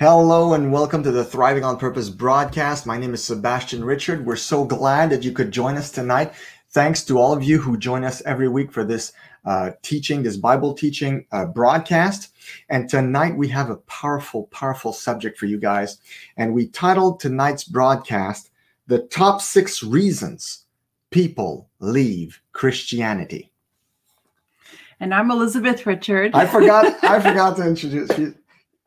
Hello and welcome to the Thriving on Purpose broadcast. My name is Sebastian Richard. We're so glad that you could join us tonight. Thanks to all of you who join us every week for this uh, teaching, this Bible teaching uh, broadcast. And tonight we have a powerful, powerful subject for you guys. And we titled tonight's broadcast, The Top Six Reasons People Leave Christianity. And I'm Elizabeth Richard. I forgot, I forgot to introduce you.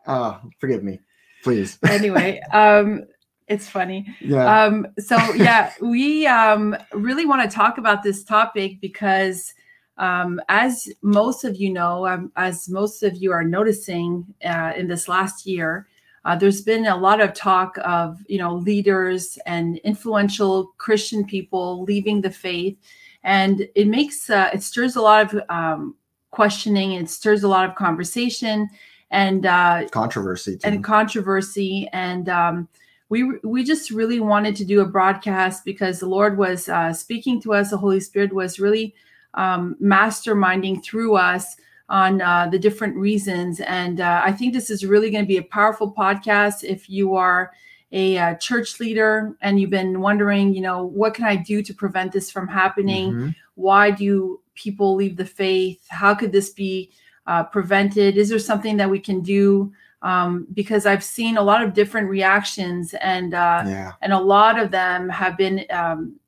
Uh, forgive me, please. anyway, um, it's funny. Yeah. Um, so yeah, we um, really want to talk about this topic because, um, as most of you know, um, as most of you are noticing uh, in this last year, uh, there's been a lot of talk of you know leaders and influential Christian people leaving the faith, and it makes uh, it stirs a lot of um, questioning. It stirs a lot of conversation and uh, controversy too. and controversy and um, we we just really wanted to do a broadcast because the lord was uh, speaking to us the holy spirit was really um, masterminding through us on uh, the different reasons and uh, i think this is really going to be a powerful podcast if you are a uh, church leader and you've been wondering you know what can i do to prevent this from happening Mhm. why do people leave the faith how could this be uh, prevented? Is there something that we can do? Um, because I've seen a lot of different reactions, and uh, Yeah. and a lot of them have been um,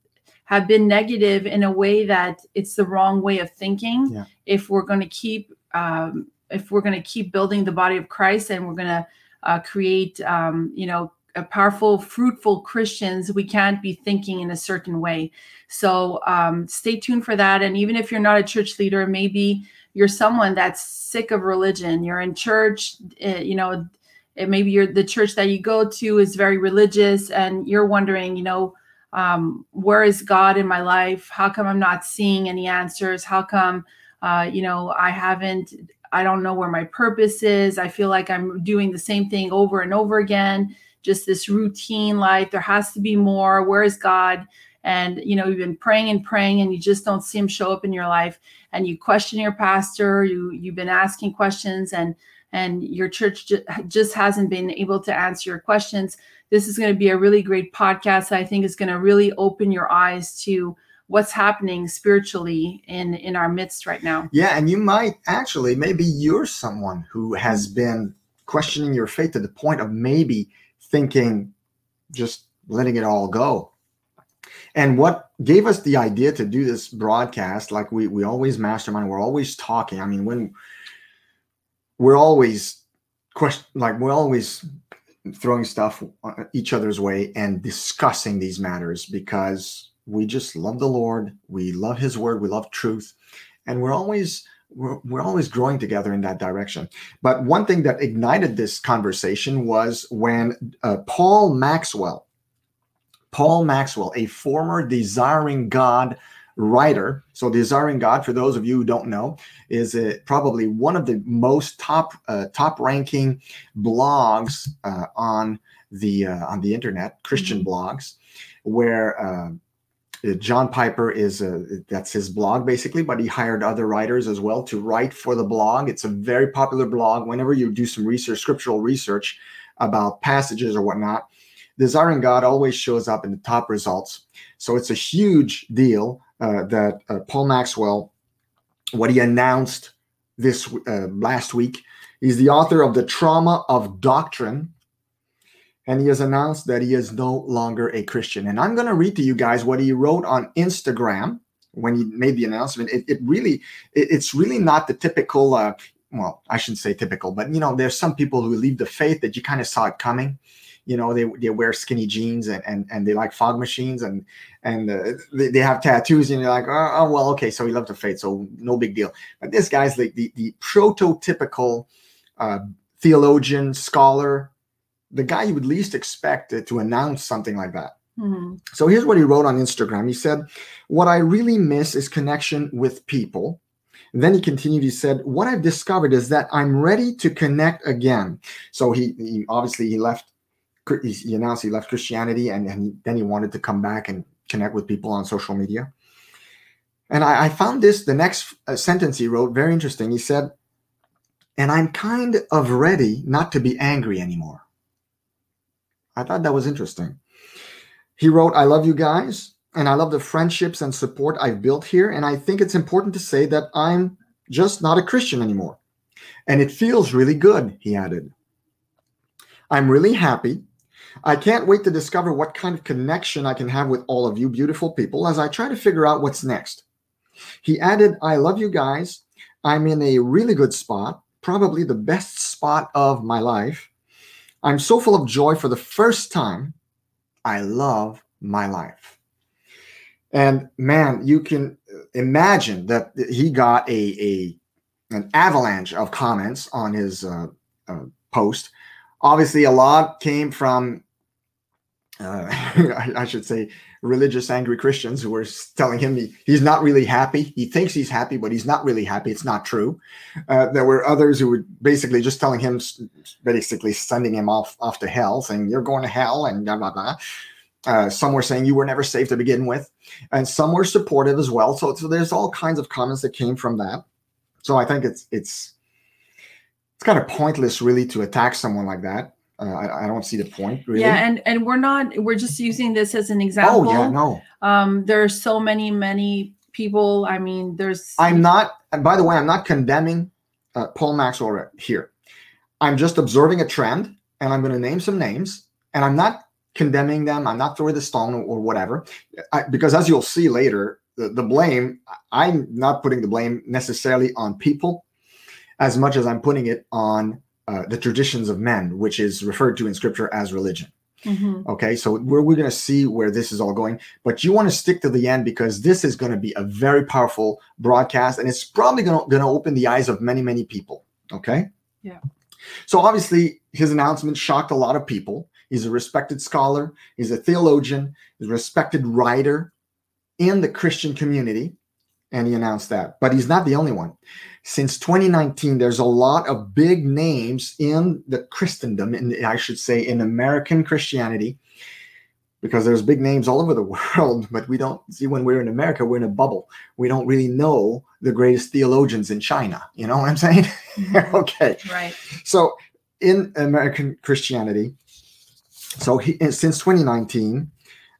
have been negative in a way that it's the wrong way of thinking. Yeah. If we're going to keep um, if we're going to keep building the body of Christ, and we're going to uh, create um, you know a powerful, fruitful Christians, we can't be thinking in a certain way. So um, stay tuned for that. And even if you're not a church leader, maybe you're someone that's sick of religion. You're in church eh, you know it, maybe you're the church that you go to is very religious and you're wondering you know um, where is god in my life? How come i'm not seeing any answers? How come uh, you know i haven't i don't know where my purpose is? I feel like i'm doing the same thing over and over again. Just this routine life. There has to be more. Where is god and you know you've been praying and praying and you just don't see him show up in your life. And you question your pastor you you've been asking questions and and your church ju- just hasn't been able to answer your questions. This is going to be a really great podcast i think is going to really open your eyes to what's happening spiritually in in our midst right now. Yeah, and you might actually, maybe you're someone who has been questioning your faith to the point of maybe thinking, just letting it all go. And what gave us the idea to do this broadcast, like we we always mastermind, we're always talking. I mean, when we're always question, like we're always throwing stuff uh, each other's way and discussing these matters because we just love the Lord, we love His Word, we love truth, and we're always we're, we're always growing together in that direction. But one thing that ignited this conversation was when uh, Paul Maxwell, Paul Maxwell, a former Desiring God writer. So, Desiring God, for those of you who don't know, is uh, probably one of the most top uh, top ranking blogs uh, on the uh, on the internet, Christian blogs, where uh, uh, John Piper is uh, that's his blog basically, but he hired other writers as well to write for the blog. It's a very popular blog. Whenever you do some research, scriptural research about passages or whatnot, Desiring God always shows up in the top results. So it's a huge deal uh, that uh, Paul Maxwell, what he announced this uh, last week, he's the author of the Trauma of Doctrine and he has announced that he is no longer a Christian. And I'm going to read to you guys what he wrote on Instagram when he made the announcement. It, it really, it- it's really not the typical. Uh, well, I shouldn't say typical, but you know, there's some people who leave the faith that you kind of saw it coming. You know, they, they wear skinny jeans and, and, and they like fog machines and and uh, they, they have tattoos and you're like, oh, oh, well, okay, so he left the faith, so no big deal. But this guy's like the, the prototypical uh, theologian, scholar, the guy you would least expect to- to announce something like that. Mhm. So here's what he wrote on Instagram. He said, What I really miss is connection with people. Then he continued, he said, What I've discovered is that I'm ready to connect again. So he, he obviously he left, he announced he left Christianity and, and he, then he wanted to come back and connect with people on social media. And I, I found this, the next uh, sentence he wrote, very interesting. He said, And I'm kind of ready not to be angry anymore. I thought that was interesting. He wrote, I love you guys, and I love the friendships and support I've built here. And I think it's important to say that I'm just not a Christian anymore. And it feels really good, he added. I'm really happy. I can't wait to discover what kind of connection I can have with all of you beautiful people as I try to figure out what's next. He added, I love you guys. I'm in a really good spot, probably the best spot of my life. I'm so full of joy for the first time. I love my life. And man, you can imagine that he got a, a an avalanche of comments on his uh, uh, post. Obviously, a lot came from, uh, I should say, religious angry Christians who were telling him he, he's not really happy. He thinks he's happy, but he's not really happy. It's not true. Uh, there were others who were basically just telling him, basically sending him off off to hell, saying you're going to hell and blah blah blah. Uh, some were saying you were never saved to begin with, and some were supportive as well. So, so there's all kinds of comments that came from that. So I think it's it's it's kind of pointless, really, to attack someone like that. Uh, I, I, don't see the point, really. Yeah, and and we're not. We're just using this as an example. Oh yeah, no. Um, there are so many, many people. I mean, there's. I'm not. And by the way, I'm not condemning uh, Paul Maxwell here. I'm just observing a trend, and I'm going to name some names, and I'm not condemning them. I'm not throwing the stone or, or whatever, I, because as you'll see later, the, the blame, I'm not putting the blame necessarily on people as much as I'm putting it on uh, the traditions of men, which is referred to in scripture as religion. Mm-hmm. Okay, so we're, we're going to see where this is all going, but you want to stick to the end because this is going to be a very powerful broadcast and it's probably going to open the eyes of many, many people. Okay. Yeah. So obviously, his announcement shocked a lot of people. He's a respected scholar, he's a theologian, he's a respected writer in the Christian community, and he announced that. But he's not the only one. Since 2019, there's a lot of big names in the Christendom, and I should say in American Christianity, because there's big names all over the world, but we don't see when we're in America, we're in a bubble. We don't really know the greatest theologians in China. You know what I'm saying? Mm-hmm. okay. Right. So in American Christianity, so he, since 2019,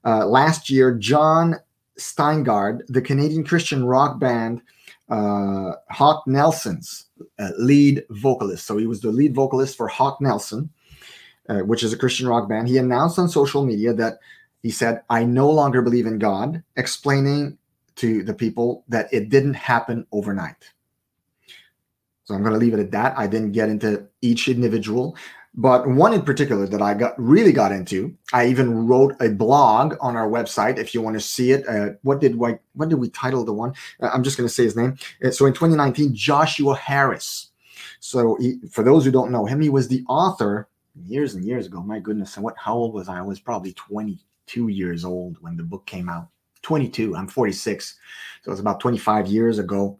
uh, last year, Jon Steingard, the Canadian Christian rock band uh, Hawk Nelson's uh, lead vocalist. So he was the lead vocalist for Hawk Nelson, uh, which is a Christian rock band. He announced on social media that he said, I no longer believe in God, explaining to the people that it didn't happen overnight. So I'm going to leave it at that. I didn't get into each individual. But one in particular that I got really got into, I even wrote a blog on our website. If you want to see it, uh, what did we what did we title the one? Uh, I'm just going to say his name. Uh, so in 2019, Joshua Harris. So he, for those who don't know him, he was the author years and years ago. My goodness, and what? How old was I? I was probably 22 years old when the book came out. 22. I'm 46, so it's about 25 years ago.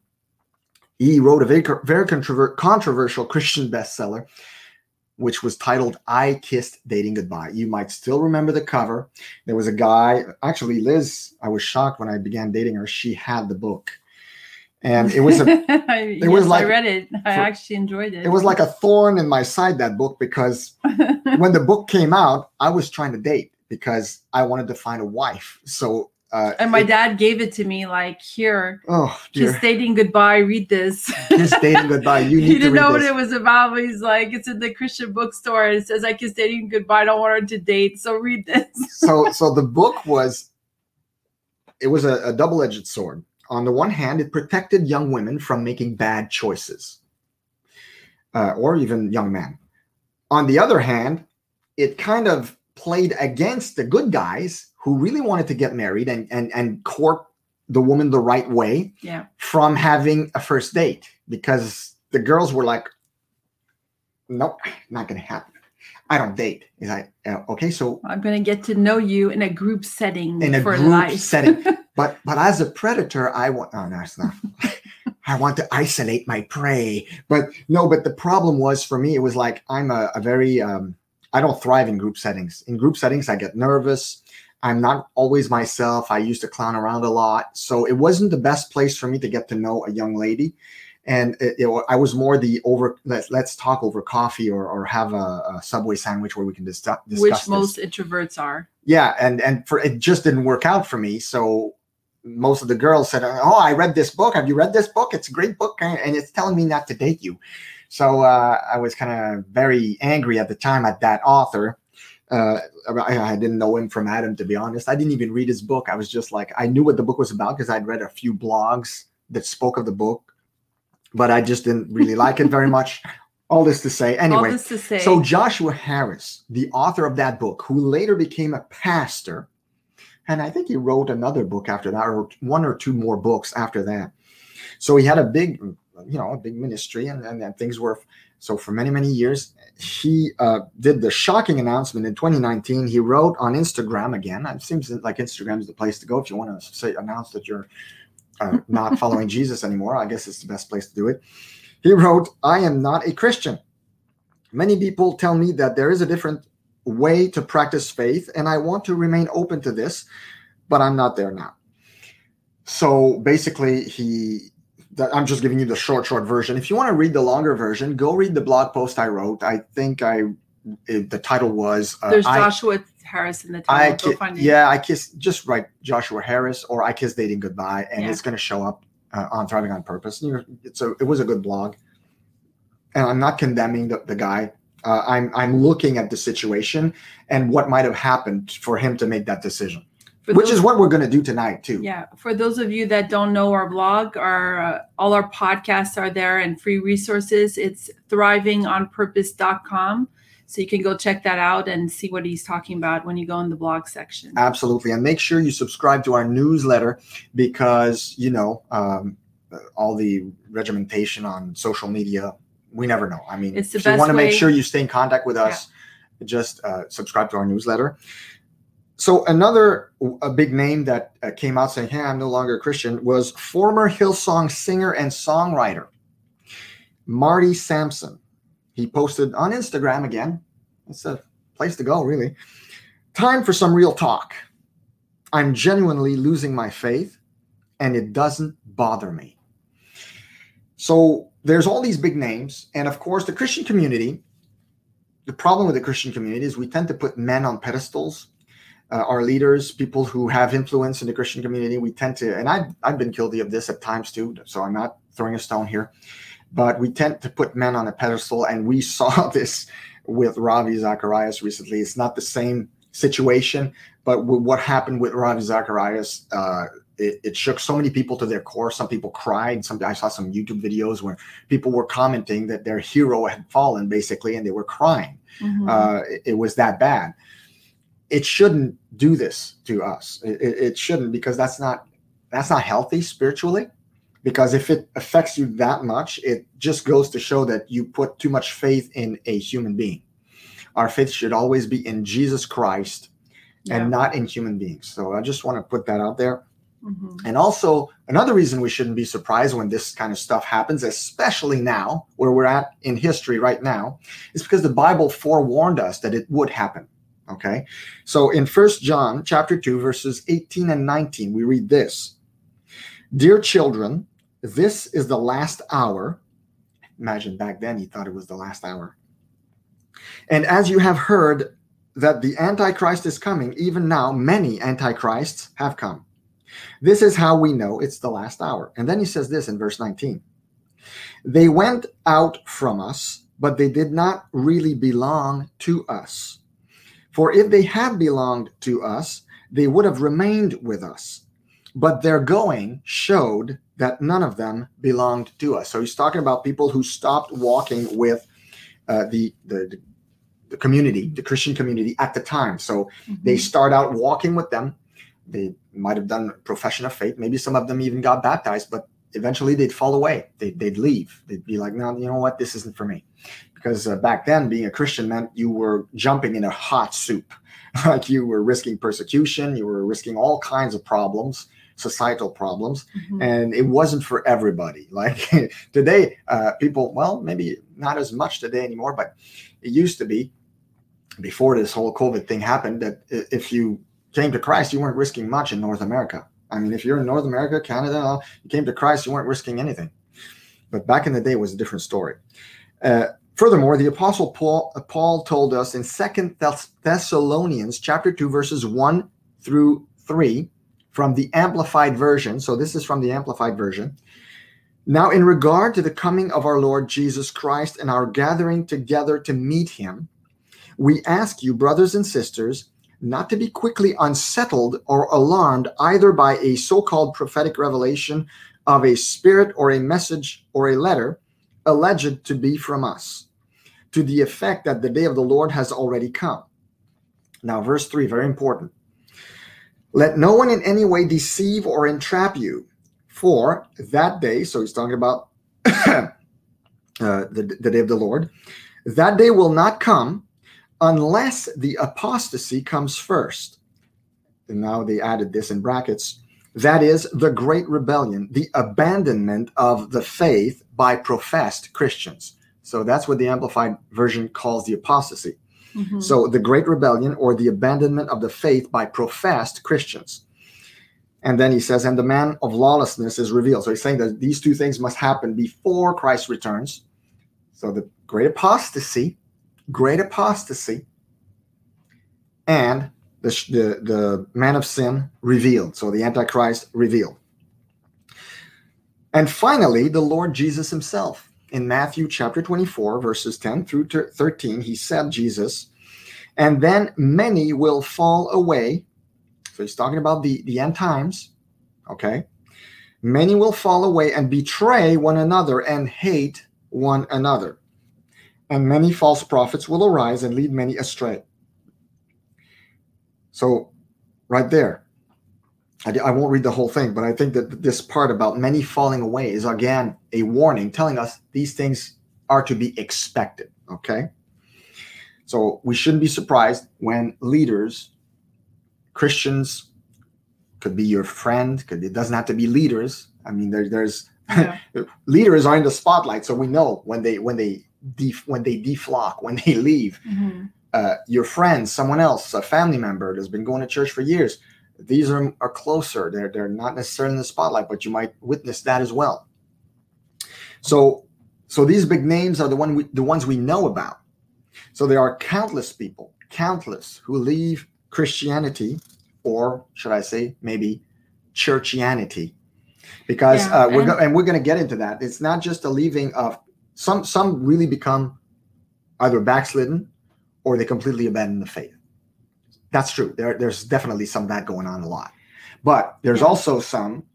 He wrote a very, very controversial Christian bestseller which was titled I Kissed Dating Goodbye. You might still remember the cover. There was a guy, actually, Liz, I was shocked when I began dating her. She had the book. And it was a, it yes, was like I read it. I for, actually enjoyed it. It was like a thorn in my side, that book, because when the book came out, I was trying to date because I wanted to find a wife. So uh, and my it, dad gave it to me like here. Oh, dear. kiss dating goodbye. Read this. kiss dating goodbye. You need he didn't know this. what it was about. But he's like, it's in the Christian bookstore. And it says, "I kiss dating goodbye. I don't want her to date." So read this. so, so the book was, it was a, a double-edged sword. On the one hand, it protected young women from making bad choices, uh, or even young men. On the other hand, it kind of played against the good guys who really wanted to get married and and and court the woman the right way yeah. from having a first date because the girls were like nope not gonna happen. I don't date. Is i uh, okay so i'm gonna get to know you in a group setting in a for group life. setting. But but as a predator i want oh no it's not. I want to isolate my prey. But no but the problem was for me it was like i'm a, a very um i don't thrive in group settings in group settings i get nervous I'm not always myself. I used to clown around a lot. So it wasn't the best place for me to get to know a young lady. and it, it, I was more the over let's let's talk over coffee or or have a, a subway sandwich where we can dis- discuss Which this. most introverts are. yeah and and for it just didn't work out for me so most of the girls said oh i read this book have you read this book it's a great book and it's telling me not to date you so uh, i was kind of very angry at the time at that author. Uh, I, I didn't know him from adam to be honest. I didn't even read his book. I was just like i knew what the book was about because i'd read a few blogs that spoke of the book but i just didn't really like it very much. All this to say anyway All this to say, so Joshua Harris, the author of that book, who later became a pastor, and I think he wrote another book after that, or one or two more books after that. So he had a big, you know, a big ministry, and and, and things were so for many many years. He uh, did the shocking announcement in 2019. He wrote on Instagram again. It seems like Instagram is the place to go if you want to say announce that you're uh, not following Jesus anymore. I guess it's the best place to do it. He wrote, I am not a Christian. Many people tell me that there is a different way to practice faith, and I want to remain open to this, but I'm not there now. So basically, he. That I'm just giving you the short, short version. If you want to read the longer version, go read the blog post I wrote. I think I, it, the title was uh, there's I, Joshua Harris in the title. Go ki- yeah, I kiss. Just write Joshua Harris or I kiss dating goodbye, and Yeah. it's going to show up uh, on Thriving on Purpose. You know, It's a. It was a good blog, and I'm not condemning the, the guy. Uh, I'm I'm looking at the situation and what might have happened for him to make that decision, For which those- is what we're going to do tonight too. Yeah, for those of you that don't know our blog, our uh, all our podcasts are there and free resources. It's thrivingonpurpose.com. So you can go check that out and see what he's talking about when you go in the blog section. Absolutely, and make sure you subscribe to our newsletter because you know um, all the regimentation on social media. We never know. I mean, It's the if you want to make sure you stay in contact with us, just uh, subscribe to our newsletter. So another a big name that uh, came out saying, "Hey, I'm no longer a Christian," was former Hillsong singer and songwriter Marty Sampson. He posted on Instagram again. It's a place to go, really. Time for some real talk. I'm genuinely losing my faith, and it doesn't bother me. So there's all these big names, and of course, the Christian community. The problem with the Christian community is we tend to put men on pedestals. Uh, our leaders, people who have influence in the Christian community, we tend to, and I've, I've been guilty of this at times too, so I'm not throwing a stone here, but we tend to put men on a pedestal, and we saw this with Ravi Zacharias recently. It's not the same situation, but what happened with Ravi Zacharias, uh, it, it shook so many people to their core. Some people cried. Some I saw some YouTube videos where people were commenting that their hero had fallen, basically, and they were crying. Mhm. Uh, it, it was that bad. It shouldn't do this to us. It, it, shouldn't because that's not that's not healthy spiritually. Because if it affects you that much, it just goes to show that you put too much faith in a human being. Our faith should always be in Jesus Christ Yeah. and not in human beings. So I just want to put that out there. Mhm. And also, another reason we shouldn't be surprised when this kind of stuff happens, especially now, where we're at in history right now, is because the Bible forewarned us that it would happen. Okay. So in First John chapter 2, verses 18 and 19, we read this Dear children, this is the last hour. Imagine back then he thought it was the last hour. And as you have heard that the Antichrist is coming, even now many Antichrists have come. This is how we know it's the last hour. And then he says this in verse 19 They went out from us, but they did not really belong to us. For if they had belonged to us, they would have remained with us. But their going showed that none of them belonged to us. So he's talking about people who stopped walking with uh, the, the the community, the Christian community at the time. So they Mhm. start out walking with them. They might have done profession of faith. Maybe some of them even got baptized, but eventually they'd fall away. They'd, they'd leave. They'd be like, no, you know what? This isn't for me. Because uh, back then, being a Christian meant you were jumping in a hot soup. like you were risking persecution, you were risking all kinds of problems, societal problems Mhm. and it wasn't for everybody like today uh, people well maybe not as much today anymore but it used to be before this whole covid thing happened that if you came to christ you weren't risking much in north america i mean if you're in north america canada you came to christ you weren't risking anything but back in the day, it was a different story. Uh, furthermore, the apostle Paul, uh, Paul told us in Second Thess- Thessalonians chapter 2, verses 1 through 3 from the Amplified Version. So this is from the Amplified Version. Now, in regard to the coming of our Lord Jesus Christ and our gathering together to meet him, we ask you, brothers and sisters, not to be quickly unsettled or alarmed either by a so called prophetic revelation of a spirit or a message or a letter alleged to be from us, to the effect that the day of the Lord has already come. Now, verse 3, very important. Let no one in any way deceive or entrap you for that day, so he's talking about uh, the, the day of the Lord, that day will not come unless the apostasy comes first. And now they added this in brackets. That is the great rebellion, the abandonment of the faith by professed Christians. So that's what the Amplified Version calls the apostasy. Mm-hmm. So the great rebellion or the abandonment of the faith by professed Christians. And then he says, and the man of lawlessness is revealed. So he's saying that these two things must happen before Christ returns. So the great apostasy, great apostasy, and the, the, the man of sin revealed. So the Antichrist revealed. And finally, the Lord Jesus himself. In Matthew chapter 24, verses 10 through 13, he said, Jesus, and then many will fall away so he's talking about the, the end times. Okay. Many will fall away and betray one another and hate one another. And many false prophets will arise and lead many astray. So, right there, I, I won't read the whole thing, but I think that this part about many falling away is again a warning telling us these things are to be expected. Okay. So, we shouldn't be surprised when leaders Christians could be your friend. Could it doesn't have to be leaders. I mean, there, there's yeah. leaders are in the spotlight, so we know when they when they def, when they deflock, when they leave. Mm-hmm. Uh, your friends, someone else, a family member that's been going to church for years. These are, are closer. They're they're not necessarily in the spotlight, but you might witness that as well. So so these big names are the one we, the ones we know about. So there are countless people, countless who leave Christianity, or should I say, maybe churchianity, because yeah, uh, we're and, go- and we're going to get into that. It's not just a leaving of some. Some really become either backslidden or they completely abandon the faith. That's true. There, there's definitely some of that going on a lot, but there's yeah. also some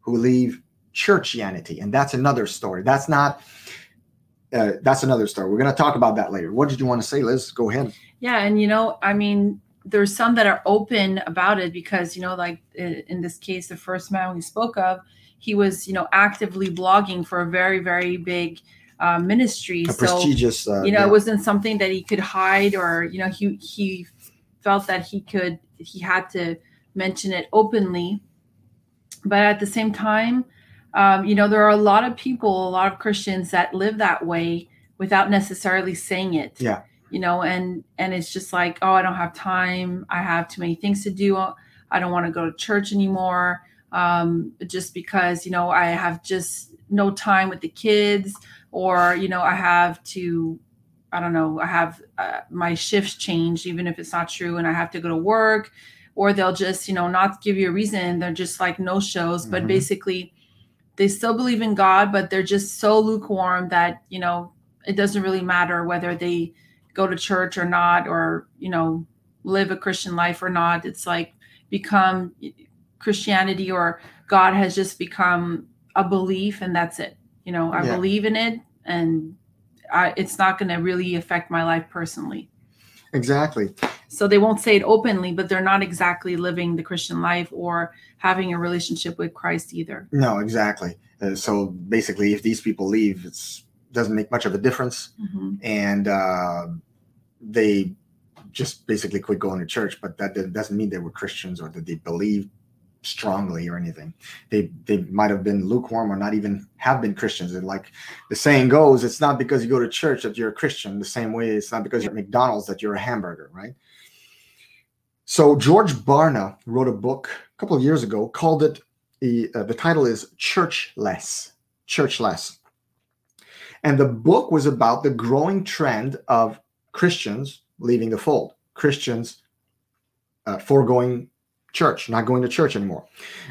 who leave churchianity, and that's another story. That's not. Uh, that's another story. We're going to talk about that later. What did you want to say, Liz? Go ahead. Yeah, and you know, I mean, there's some that are open about it because you know like in this case the first man we spoke of he was you know actively blogging for a very very big uh, ministry a so prestigious uh, you know yeah. it wasn't something that he could hide or you know he he felt that he could he had to mention it openly. But at the same time um, you know there are a lot of people a lot of christians that live that way without necessarily saying it. Yeah. You know and and it's just like oh i don't have time. I have too many things to do. I don't want to go to church anymore um, just because you know i have just no time with the kids or you know i have to i don't know i have uh, my shifts changed even if it's not true and i have to go to work or they'll just you know not give you a reason they're just like no shows mm-hmm. but basically they still believe in god but they're just so lukewarm that you know it doesn't really matter whether they go to church or not or you know live a christian life or not it's like become christianity or god has just become a belief and that's it you know i yeah. believe in it and I, it's not going to really affect my life personally exactly so they won't say it openly but they're not exactly living the christian life or having a relationship with christ either no exactly uh, so basically if these people leave it doesn't make much of a difference, mm-hmm. and uh, they just basically quit going to church. But that doesn't mean they were Christians or that they believed strongly or anything. They they might have been lukewarm or not even have been Christians. And like the saying goes, it's not because you go to church that you're a Christian. The same way it's not because you're at McDonald's that you're a hamburger, right? So George Barna wrote a book a couple of years ago called it. The, uh, the title is Churchless. Churchless And the book was about the growing trend of Christians leaving the fold, Christians uh, foregoing church, not going to church anymore.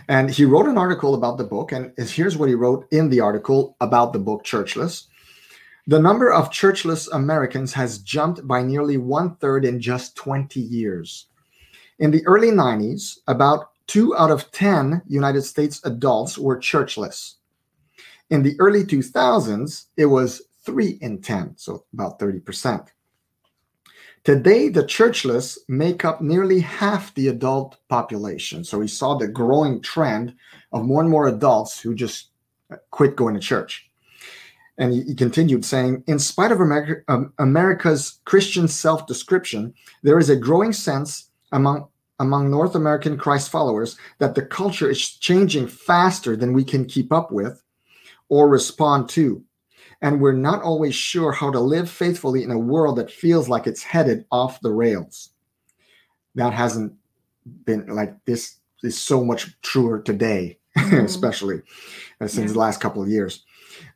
And he wrote an article about the book, and here's what he wrote in the article about the book Churchless. The number of churchless Americans has jumped by nearly one third in just 20 years. In the early 90s, about two out of 10 United States adults were churchless. In the early 2000s, it was three in 10, so about 30%. Today, the churchless make up nearly half the adult population. So we saw the growing trend of more and more adults who just quit going to church. And he continued saying, in spite of America, um, America's Christian self description, there is a growing sense among, among North American Christ followers that the culture is changing faster than we can keep up with or respond to and we're not always sure how to live faithfully in a world that feels like it's headed off the rails. That hasn't been like this is so much truer today, mm-hmm. especially uh, since yeah. the last couple of years.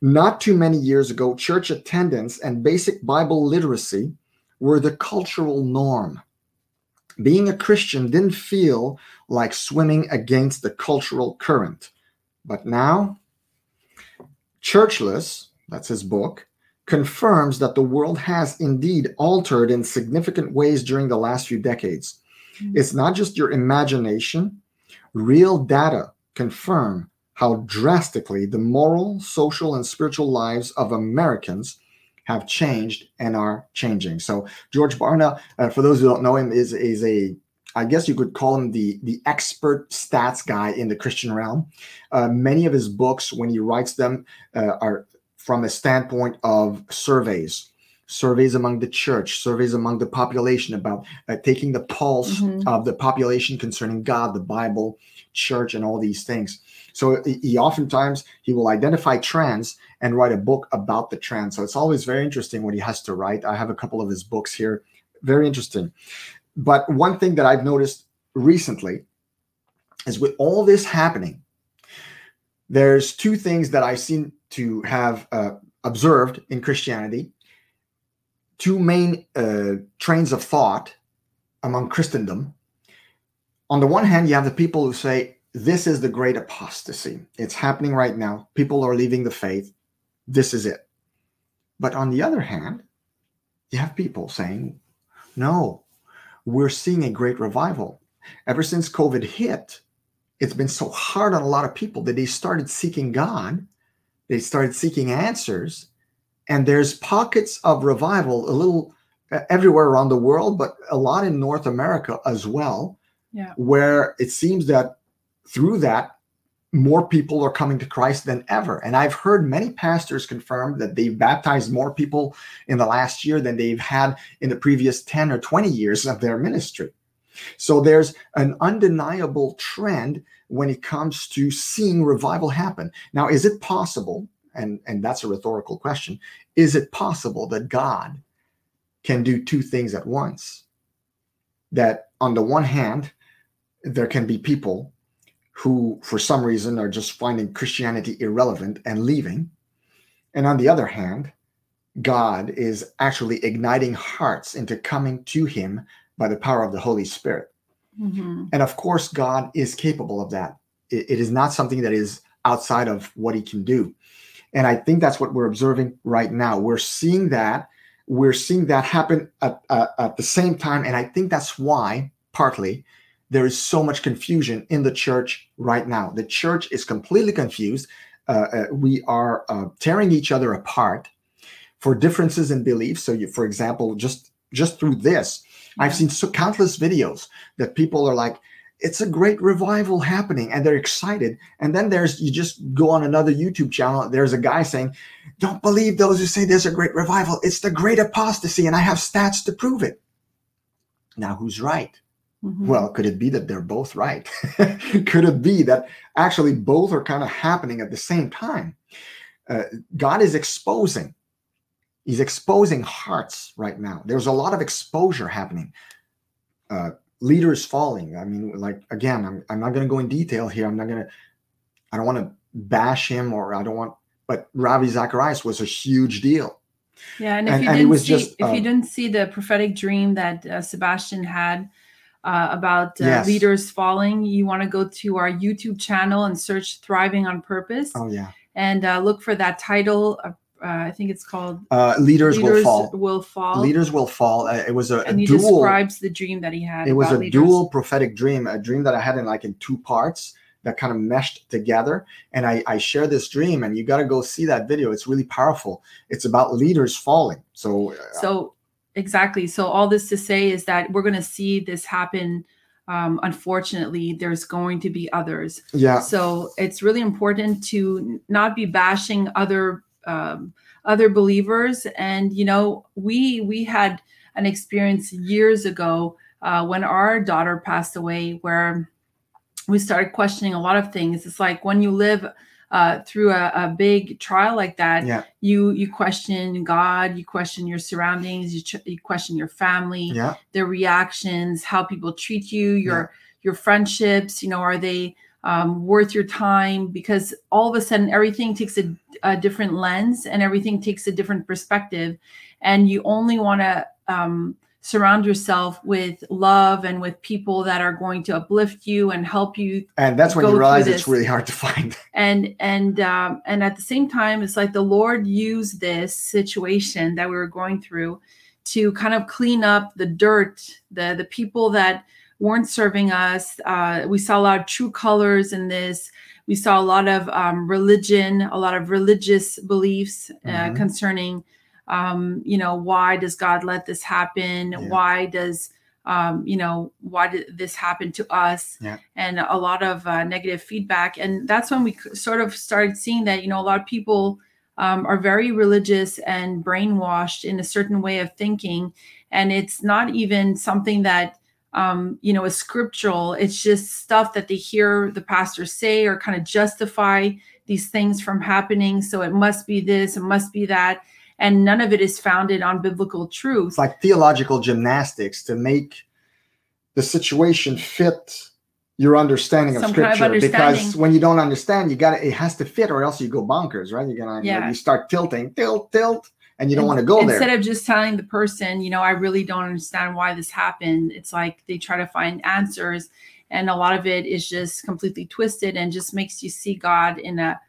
Not too many years ago, church attendance and basic Bible literacy were the cultural norm. Being a Christian didn't feel like swimming against the cultural current. But now, churchless that's his book, confirms that the world has indeed altered in significant ways during the last few decades. Mm-hmm. It's not just your imagination, real data confirm how drastically the moral, social, and spiritual lives of Americans have changed and are changing. So George Barna, uh, for those who don't know him, is is a I guess you could call him the the expert stats guy in the Christian realm. Uh, many of his books, when he writes them, uh, are from a standpoint of surveys surveys among the church surveys among the population about uh, taking the pulse mm-hmm. of the population concerning god the bible church and all these things. So he oftentimes he will identify trends and write a book about the trend so it's always very interesting what he has to write. I have a couple of his books here. Very interesting. But one thing that i've noticed recently is with all this happening there's two things that i've seen to have uh, observed in Christianity two main uh, trains of thought among Christendom. On the one hand, you have the people who say, This is the great apostasy. It's happening right now. People are leaving the faith. This is it. But on the other hand, you have people saying, No, we're seeing a great revival. Ever since COVID hit, it's been so hard on a lot of people that they started seeking God they started seeking answers. And there's pockets of revival a little uh, everywhere around the world, but a lot in North America as well, yeah. where it seems that through that, more people are coming to Christ than ever. And I've heard many pastors confirm that they've baptized more people in the last year than they've had in the previous 10 or 20 years of their ministry. So there's an undeniable trend when it comes to seeing revival happen. Now, is it possible? And, and that's a rhetorical question. Is it possible that God can do two things at once? That on the one hand, there can be people who, for some reason, are just finding Christianity irrelevant and leaving. And on the other hand, God is actually igniting hearts into coming to Him by the power of the Holy Spirit. Mm-hmm. And of course, God is capable of that. It, it is not something that is outside of what He can do. And I think that's what we're observing right now. We're seeing that. We're seeing that happen at, uh, at the same time. And I think that's why, partly, there is so much confusion in the church right now. The church is completely confused. Uh, uh, we are uh, tearing each other apart for differences in beliefs. So, you, for example, just just through this, I've seen so countless videos that people are like, it's a great revival happening and they're excited. And then there's, you just go on another YouTube channel, there's a guy saying, don't believe those who say there's a great revival. It's the great apostasy and I have stats to prove it. Now, who's right? Mm-hmm. Well, could it be that they're both right? could it be that actually both are kind of happening at the same time? Uh, God is exposing he's exposing hearts right now. There's a lot of exposure happening. Uh, leaders falling. I mean, like again, I'm I'm not going to go in detail here. I'm not going to. I don't want to bash him or I don't want but Ravi Zacharias was a huge deal. Yeah, and if And- you and didn't see, just, if uh, you didn't see the prophetic dream that uh, Sebastian had uh, about uh, Yes. leaders falling, you want to go to our YouTube channel and search "Thriving on Purpose" Oh yeah, and uh, look for that title. Uh, I think it's called uh, leaders, will fall. Will Fall. Leaders will fall. Uh, it was a, a and he dual. describes the dream that he had. it was a leaders. dual prophetic dream, a dream that I had in like in two parts that kind of meshed together. And I, I share this dream, and you got to go see that video. It's really powerful. It's about leaders falling. So, uh, So exactly. So all this to say is that we're going to see this happen. Um, unfortunately, there's going to be others. yeah, So it's really important to not be bashing other um, other believers. And you know, we we had an experience years ago uh, when our daughter passed away, where we started questioning a lot of things. It's like when you live uh, through a, a big trial like that, yeah, you you question God, you question your surroundings, you, ch- you question your family yeah, their reactions, how people treat you, your your friendships. You know, are they um, worth your time? Because all of a sudden, everything takes a, a different lens and everything takes a different perspective, and you only want to um, surround yourself with love and with people that are going to uplift you and help you and that's when you realize it's really hard to find. and and um, and at the same time it's like the lord used this situation that we were going through to kind of clean up the dirt the the people that weren't serving us uh, we saw a lot of true colors in this we saw a lot of um, religion a lot of religious beliefs uh, Mhm. concerning um, you know why does god let this happen Yeah. why does um, you know why did this happen to us and a lot of uh, negative feedback. And that's when we sort of started seeing that, you know, a lot of people um, are very religious and brainwashed in a certain way of thinking. And it's not even something that, um, you know, is scriptural. It's just stuff that they hear the pastor say or kind of justify these things from happening. So it must be this, it must be that. And none of it is founded on biblical truth. It's like theological gymnastics to make the situation fit your understanding of Some kind of scripture because when you don't understand you got it has to fit or else you go bonkers right you're gonna Yeah. you start tilting tilt tilt and you don't want to go there. instead there of just telling the person you know i really don't understand why this happened it's like they try to find answers and a lot of it is just completely twisted and just makes you see god in a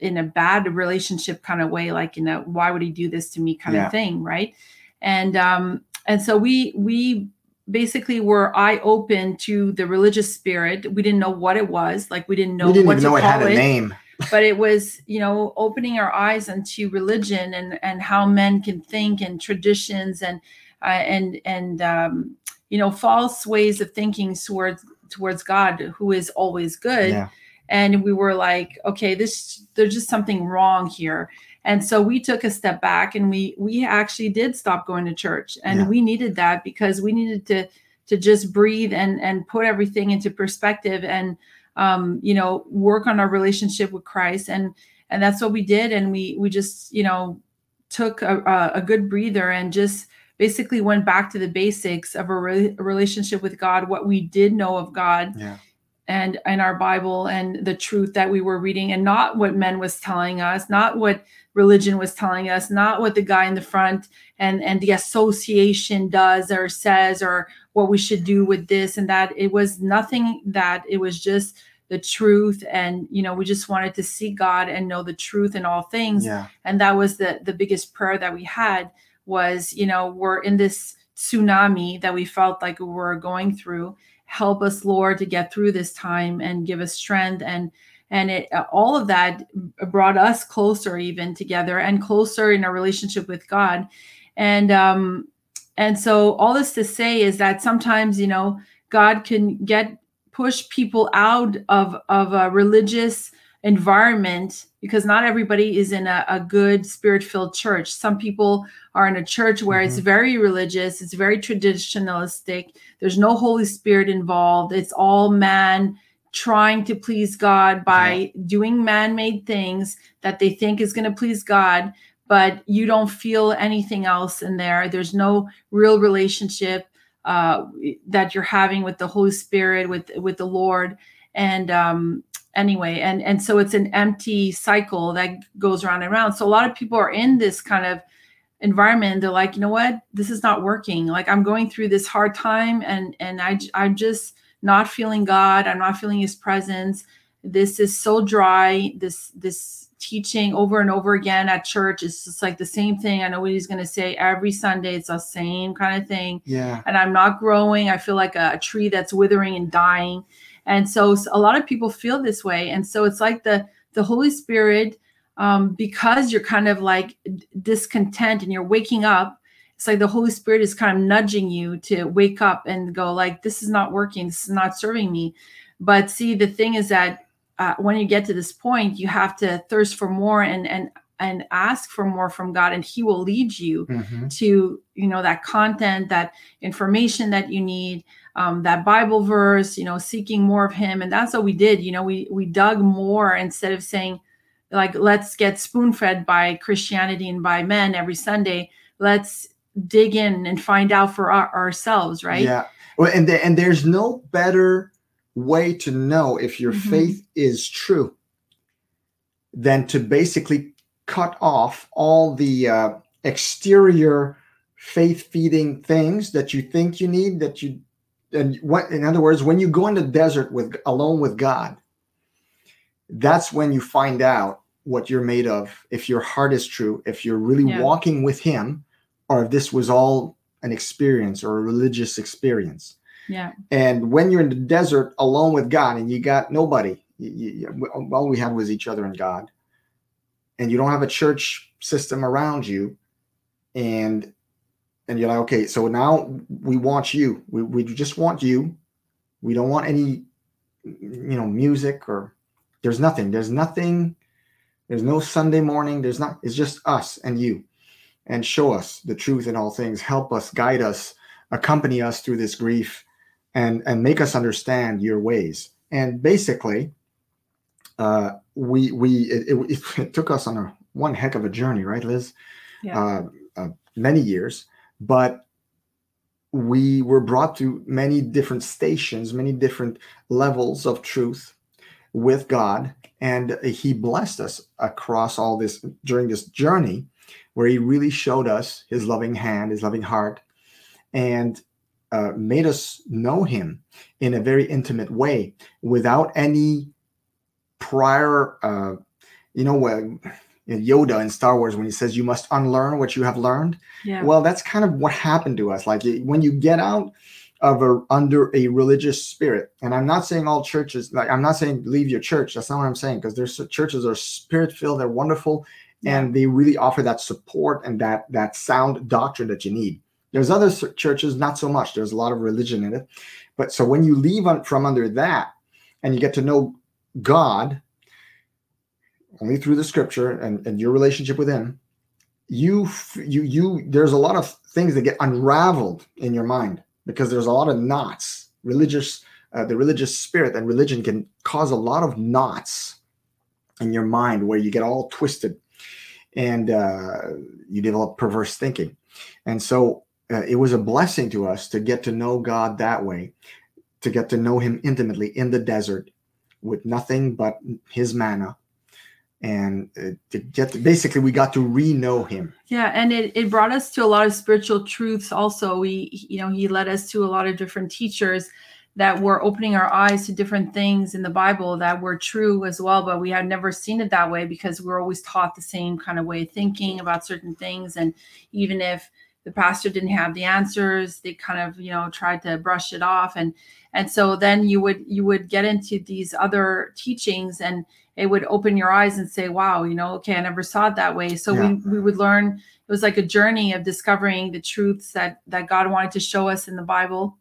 in a bad relationship kind of way like in a why would he do this to me? kind Yeah. of thing right? And um and so we we basically were eye open to the religious spirit. We didn't know what it was like we didn't know we didn't what even know it had a name but it was you know opening our eyes into religion and and how men can think and traditions and uh, and and um, you know false ways of thinking towards towards God who is always good. Yeah. And we were like okay this there's just something wrong here. And so we took a step back and we we actually did stop going to church. And Yeah. we needed that because we needed to to just breathe and and put everything into perspective. And um you know work on our relationship with christ. And and that's what we did. And we we just you know took a, a, good breather and just basically went back to the basics of a, re- a relationship with god what we did know of god yeah. and in our bible and the truth that we were reading and not what men was telling us not what religion was telling us not what the guy in the front and and the association does or says or what we should do with this and that. It was nothing that it was just the truth and you know we just wanted to see god and know the truth in all things. Yeah. And that was the the biggest prayer that we had was you know we're in this tsunami that we felt like we were going through. Help us lord to get through this time and give us strength and and it all of that brought us closer even together and closer in our relationship with god. And um and so all this to say is that sometimes you know god can get push people out of of a religious environment because not everybody is in a, a good spirit filled church. Some people are in a church where it's very religious it's very traditionalistic there's no holy spirit involved it's all man trying to please god by doing man-made things that they think is going to please god but you don't feel anything else in there. There's no real relationship uh, that you're having with the holy spirit with with the lord. And um anyway and and so it's an empty cycle that goes around and around so a lot of people are in this kind of environment they're like you know what? This is not working. Like i'm going through this hard time and and i i'm just not feeling god i'm not feeling his presence. This is so dry. This this teaching over and over again at church is just like the same thing. I know what he's going to say every sunday. It's the same kind of thing. Yeah. and i'm not growing. I feel like a, a tree that's withering and dying. And so a lot of people feel this way. And so it's like the the holy spirit um, because you're kind of like discontent and you're waking up it's like the holy spirit is kind of nudging you to wake up and go like this is not working this is not serving me. But see the thing is that uh, when you get to this point you have to thirst for more and and and ask for more from god and he will lead you Mhm. to you know that content that information that you need um, that bible verse you know seeking more of him. And that's what we did you know we we dug more instead of saying like let's get spoon fed by christianity and by men every sunday. Let's dig in and find out for our, ourselves right Yeah. Well, and the, and there's no better way to know if your Mhm. faith is true than to basically cut off all the uh, exterior faith feeding things that you think you need that you and what in other words when you go in the desert with alone with god that's when you find out what you're made of if your heart is true if you're really Yeah. walking with him or if this was all an experience or a religious experience yeah and when you're in the desert alone with God and you got nobody, you, you, all we had was each other and God, and you don't have a church system around you, and and you're like, okay, so now we want you. We, we just want you. We don't want any, you know, music or there's nothing. There's nothing. There's no Sunday morning. There's not. It's just us and you, and show us the truth in all things. Help us, guide us, accompany us through this grief and and make us understand your ways and basically uh we we it, it, it took us on a one heck of a journey right liz Yeah. uh, uh many years but we were brought to many different stations many different levels of truth with god and he blessed us across all this during this journey where he really showed us his loving hand his loving heart and uh, made us know him in a very intimate way without any prior uh, you know when yoda in star wars when he says you must unlearn what you have learned. Yeah. Well that's kind of what happened to us. Like when you get out of a under a religious spirit and i'm not saying all churches like i'm not saying leave your church. That's not what i'm saying because there's churches are spirit filled they're wonderful and they really offer that support and that that sound doctrine that you need. There's other churches not so much. There's a lot of religion in it. But so when you leave on, from under that and you get to know god only through the scripture and, and your relationship with him you you you there's a lot of things that get unraveled in your mind because there's a lot of knots. Religious uh, the religious spirit and religion can cause a lot of knots in your mind where you get all twisted and uh, you develop perverse thinking. And so uh, it was a blessing to us to get to know god that way to get to know him intimately in the desert with nothing but his manna. And uh, to get to, basically we got to re-know him. Yeah, and it, it brought us to a lot of spiritual truths also. We, you know, he led us to a lot of different teachers that we're opening our eyes to different things in the Bible that were true as well, but we had never seen it that way because we we're always taught the same kind of way of thinking about certain things. And even if the pastor didn't have the answers, they kind of, you know, tried to brush it off. And and so then you would you would get into these other teachings and it would open your eyes and say, wow, you know, okay, I never saw it that way. So Yeah. we, we would learn, it was like a journey of discovering the truths that, that God wanted to show us in the Bible.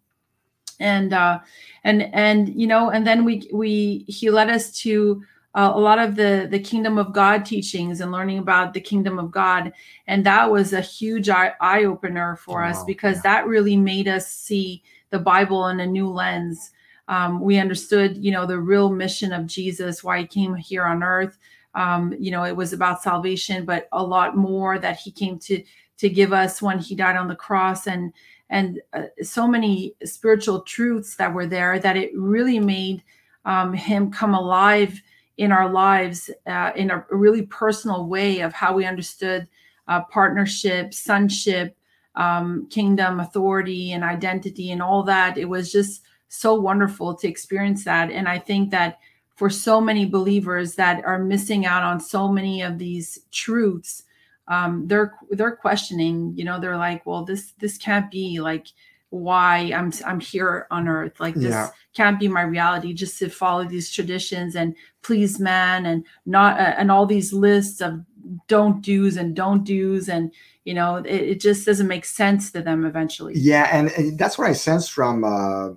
And, uh, and, and, you know, and then we, we, he led us to uh, a lot of the, the kingdom of God teachings and learning about the kingdom of God. And that was a huge eye, eye opener for us because yeah. that really made us see the Bible in a new lens um, we understood you know the real mission of jesus why he came here on earth um, you know it was about salvation but a lot more that he came to to give us when he died on the cross and and uh, so many spiritual truths that were there that it really made um, Him come alive in our lives uh, in a really personal way of how we understood uh, partnership, sonship, um, kingdom authority, and identity, and all that. It was just so wonderful to experience that. And I think that for so many believers that are missing out on so many of these truths, um, they're they're questioning. You know, they're like, "Well, this this can't be like." why I'm I'm here on earth. Like this yeah. can't be my reality. Just to follow these traditions and please man and not uh, and all these lists of don't do's and don't do's and you know it, it just doesn't make sense to them eventually. Yeah, and, and that's what I sense from uh,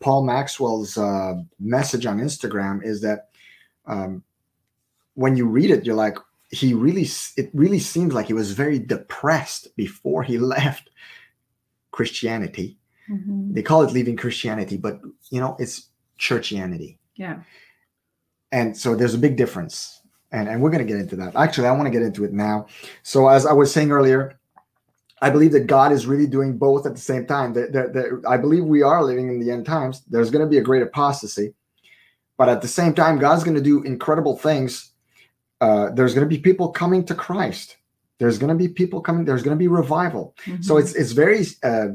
Paul Maxwell's uh, message on Instagram is that um, when you read it, you're like he really it really seems like he was very depressed before he left Christianity. Mm-hmm. They call it leaving Christianity, but you know, it's churchianity. Yeah. And so there's a big difference. And, and we're going to get into that. Actually, I want to get into it now. So, as I was saying earlier, I believe that God is really doing both at the same time. That, that, that I believe we are living in the end times. There's going to be a great apostasy, but at the same time, God's going to do incredible things. Uh, there's going to be people coming to Christ. There's going to be people coming. There's going to be revival. Mm-hmm. So it's it's very uh,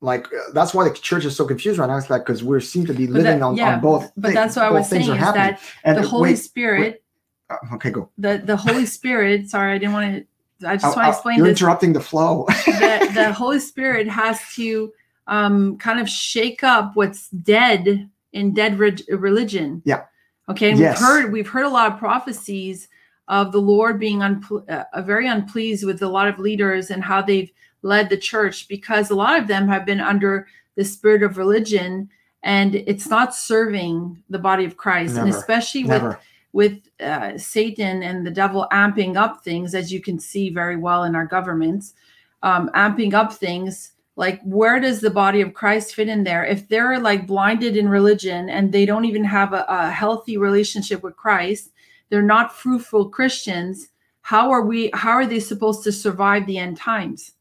like uh, that's why the church is so confused right now. It's like because we seem to be living that, on, yeah, on both. But that's what I was saying is that and the Holy wait, Spirit. Wait, uh, okay, go. The the Holy Spirit. Sorry, I didn't want to. I just want to explain. You're this. interrupting the flow. the, the Holy Spirit has to um, kind of shake up what's dead in dead re- religion. Yeah. Okay. And yes. we've heard we've heard a lot of prophecies of the Lord being unple- uh, very unpleased with a lot of leaders and how they've led the church because a lot of them have been under the spirit of religion and it's not serving the body of Christ Never. and especially Never. with with uh, Satan and the devil amping up things as you can see very well in our governments um, amping up things like where does the body of Christ fit in there if they're like blinded in religion and they don't even have a, a healthy relationship with Christ they're not fruitful Christians, how are we how are they supposed to survive the end times?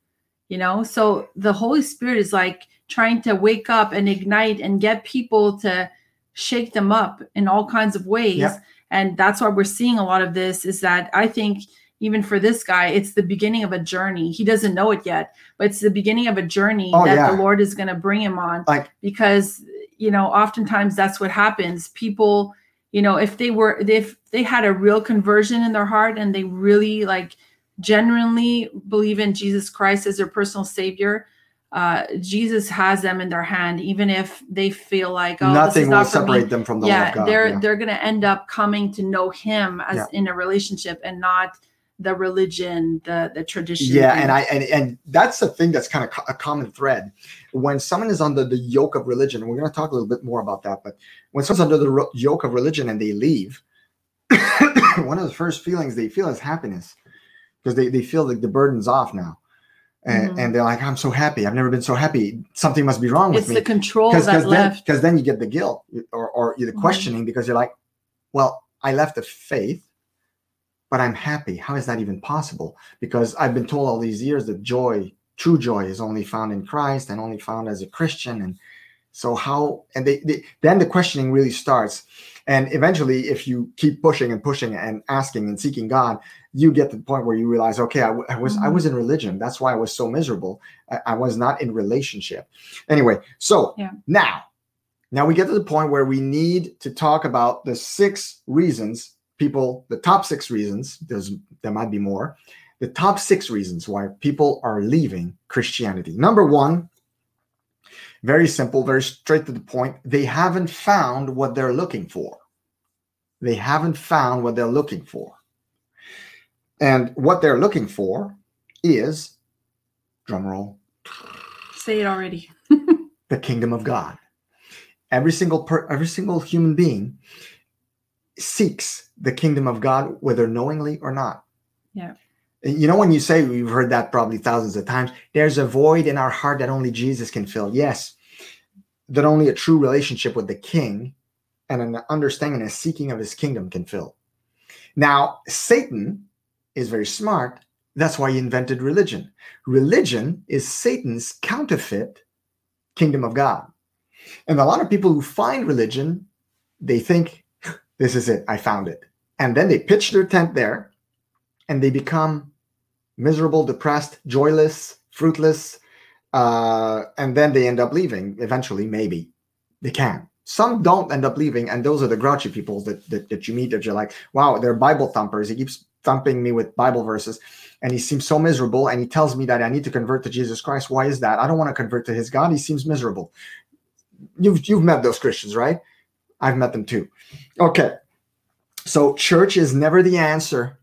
You know, so the Holy Spirit is like trying to wake up and ignite and get people to shake them up in all kinds of ways. Yeah. And that's why we're seeing a lot of this is that I think even for this guy, it's the beginning of a journey. He doesn't know it yet, but it's the beginning of a journey oh, that yeah. the Lord is going to bring him on. Like, because, you know, oftentimes that's what happens. People you know if they were if they had a real conversion in their heart and they really like genuinely believe in jesus christ as their personal savior uh, jesus has them in their hand even if they feel like oh nothing will separate them from the Lord. yeah, they're yeah. they're gonna end up coming to know him as yeah. in a relationship and not the religion, the the tradition. Yeah, and I and and that's the thing that's kind of a common thread. When someone is under the yoke of religion, and we're going to talk a little bit more about that, but when someone's under the yoke of religion and they leave, one of the first feelings they feel is happiness because they, they feel like the burden's off now. And, mm-hmm. and they're like, I'm so happy. I've never been so happy. Something must be wrong with it's me. It's the control Cause, that cause left. Because then, then, you get the guilt or, or the questioning mm-hmm. because you're like, well, I left the faith but I'm happy. How is that even possible? Because I've been told all these years that joy, true joy, is only found in Christ and only found as a Christian. And so, how, and they, they then the questioning really starts. And eventually, if you keep pushing and pushing and asking and seeking God, you get to the point where you realize, okay, I, I was mm-hmm. I was in religion. That's why I was so miserable. I, I was not in relationship. Anyway, so yeah. now, now we get to the point where we need to talk about the six reasons people the top six reasons there's there might be more the top six reasons why people are leaving christianity. Number one very simple very straight to the point they haven't found what they're looking for. They haven't found what they're looking for. And what they're looking for is drum roll say it already. the kingdom of god. Every single per every single human being seeks the kingdom of God, whether knowingly or not. Yeah. You know, when you say, we've heard that probably thousands of times, there's a void in our heart that only Jesus can fill. Yes, that only a true relationship with the king and an understanding and a seeking of his kingdom can fill. Now, Satan is very smart. That's why he invented religion. Religion is Satan's counterfeit kingdom of God. And a lot of people who find religion they think this is it, I found it. And then they pitch their tent there and they become miserable, depressed, joyless, fruitless. Uh, and then they end up leaving eventually, maybe they can. Some don't end up leaving, and those are the grouchy people that, that, that you meet that you're like, wow, they're Bible thumpers. He keeps thumping me with Bible verses, and he seems so miserable. And he tells me that I need to convert to Jesus Christ. Why is that? I don't want to convert to his God. He seems miserable. You've you've met those Christians, right? I've met them too. Okay. So church is never the answer.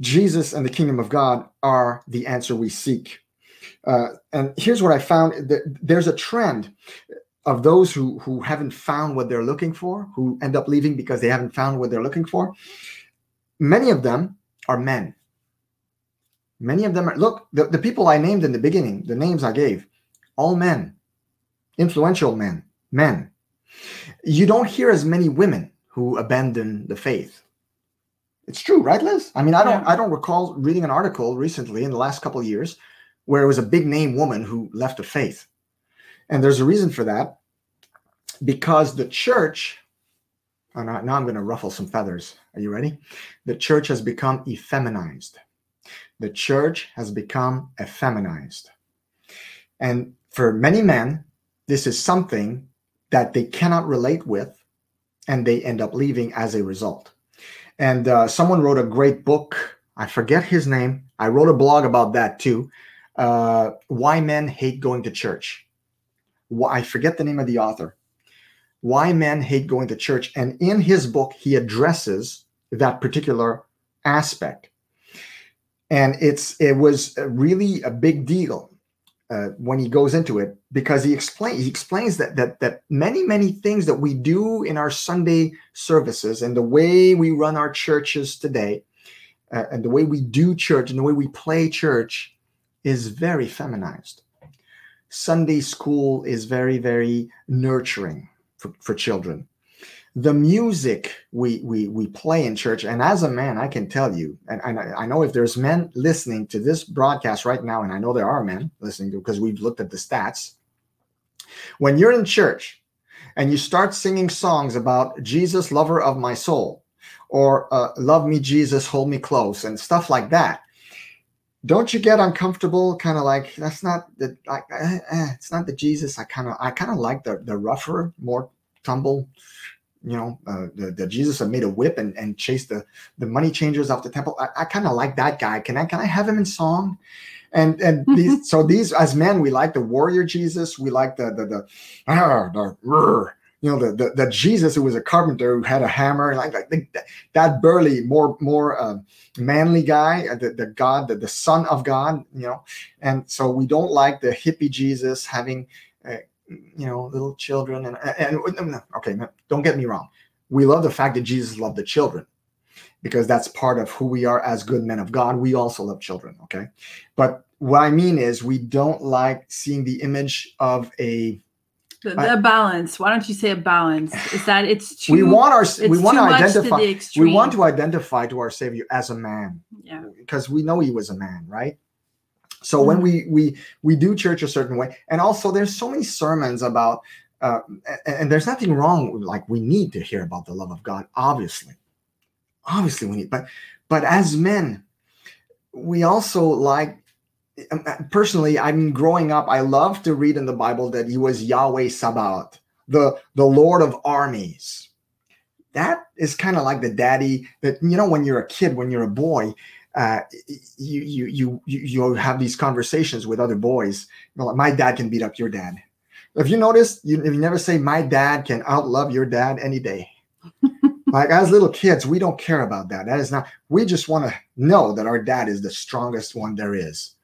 Jesus and the kingdom of God are the answer we seek. Uh, and here's what I found there's a trend of those who, who haven't found what they're looking for, who end up leaving because they haven't found what they're looking for. Many of them are men. Many of them are, look, the, the people I named in the beginning, the names I gave, all men, influential men, men. You don't hear as many women who abandon the faith. It's true, right, Liz? I mean, I don't, yeah. I don't recall reading an article recently in the last couple of years where it was a big name woman who left the faith. And there's a reason for that because the church, oh, now I'm going to ruffle some feathers. Are you ready? The church has become effeminized. The church has become effeminized. And for many men, this is something that they cannot relate with, and they end up leaving as a result. And uh, someone wrote a great book. I forget his name. I wrote a blog about that too. Uh, Why Men Hate Going to Church. Why, I forget the name of the author. Why Men Hate Going to Church. And in his book, he addresses that particular aspect. And it's it was really a big deal uh, when he goes into it because he explains he explains that that that many many things that we do in our Sunday services and the way we run our churches today uh, and the way we do church and the way we play church is very feminized. Sunday school is very very nurturing for, for children the music we we we play in church. And as a man i can tell you and, and I, I know if there's men listening to this broadcast right now and i know there are men listening to because we've looked at the stats. When you're in church and you start singing songs about jesus lover of my soul or uh, love me jesus hold me close and stuff like that don't you get uncomfortable? Kind of like that's not the like eh, eh, it's not the jesus i kind of i kind of like the the rougher more tumble you know, uh, the, the, Jesus had made a whip and, and chased the, the money changers off the temple. I, I kind of like that guy. Can I can I have him in song? And and these so these as men we like the warrior Jesus. We like the the the, ah, the, you know the, the, the Jesus who was a carpenter who had a hammer like like the, that burly more more uh, manly guy uh, the, the God the, the son of God you know and so we don't like the hippie Jesus having uh, you know, little children. And, and, and okay, don't get me wrong. We love the fact that Jesus loved the children because that's part of who we are as good men of God. We also love children. Okay. But what I mean is, we don't like seeing the image of a the, the balance. Why don't you say a balance? Is that it's too? We want our we want to identify. To we want to identify to our Savior as a man. Yeah. Because we know he was a man, right? So mm-hmm. when we we we do church a certain way, and also there's so many sermons about, uh, and, and there's nothing wrong. Like we need to hear about the love of God, obviously, obviously we need. But but as men, we also like um, uh, personally. I mean, growing up, I love to read in the Bible that He was Yahweh Sabaoth, the the Lord of armies. That is kind of like the daddy that you know when you're a kid, when you're a boy, uh, you, you you you have these conversations with other boys. You know, like, my dad can beat up your dad. If you notice, you, you never say my dad can outlove your dad any day. like as little kids, we don't care about that. That is not. We just want to know that our dad is the strongest one there is,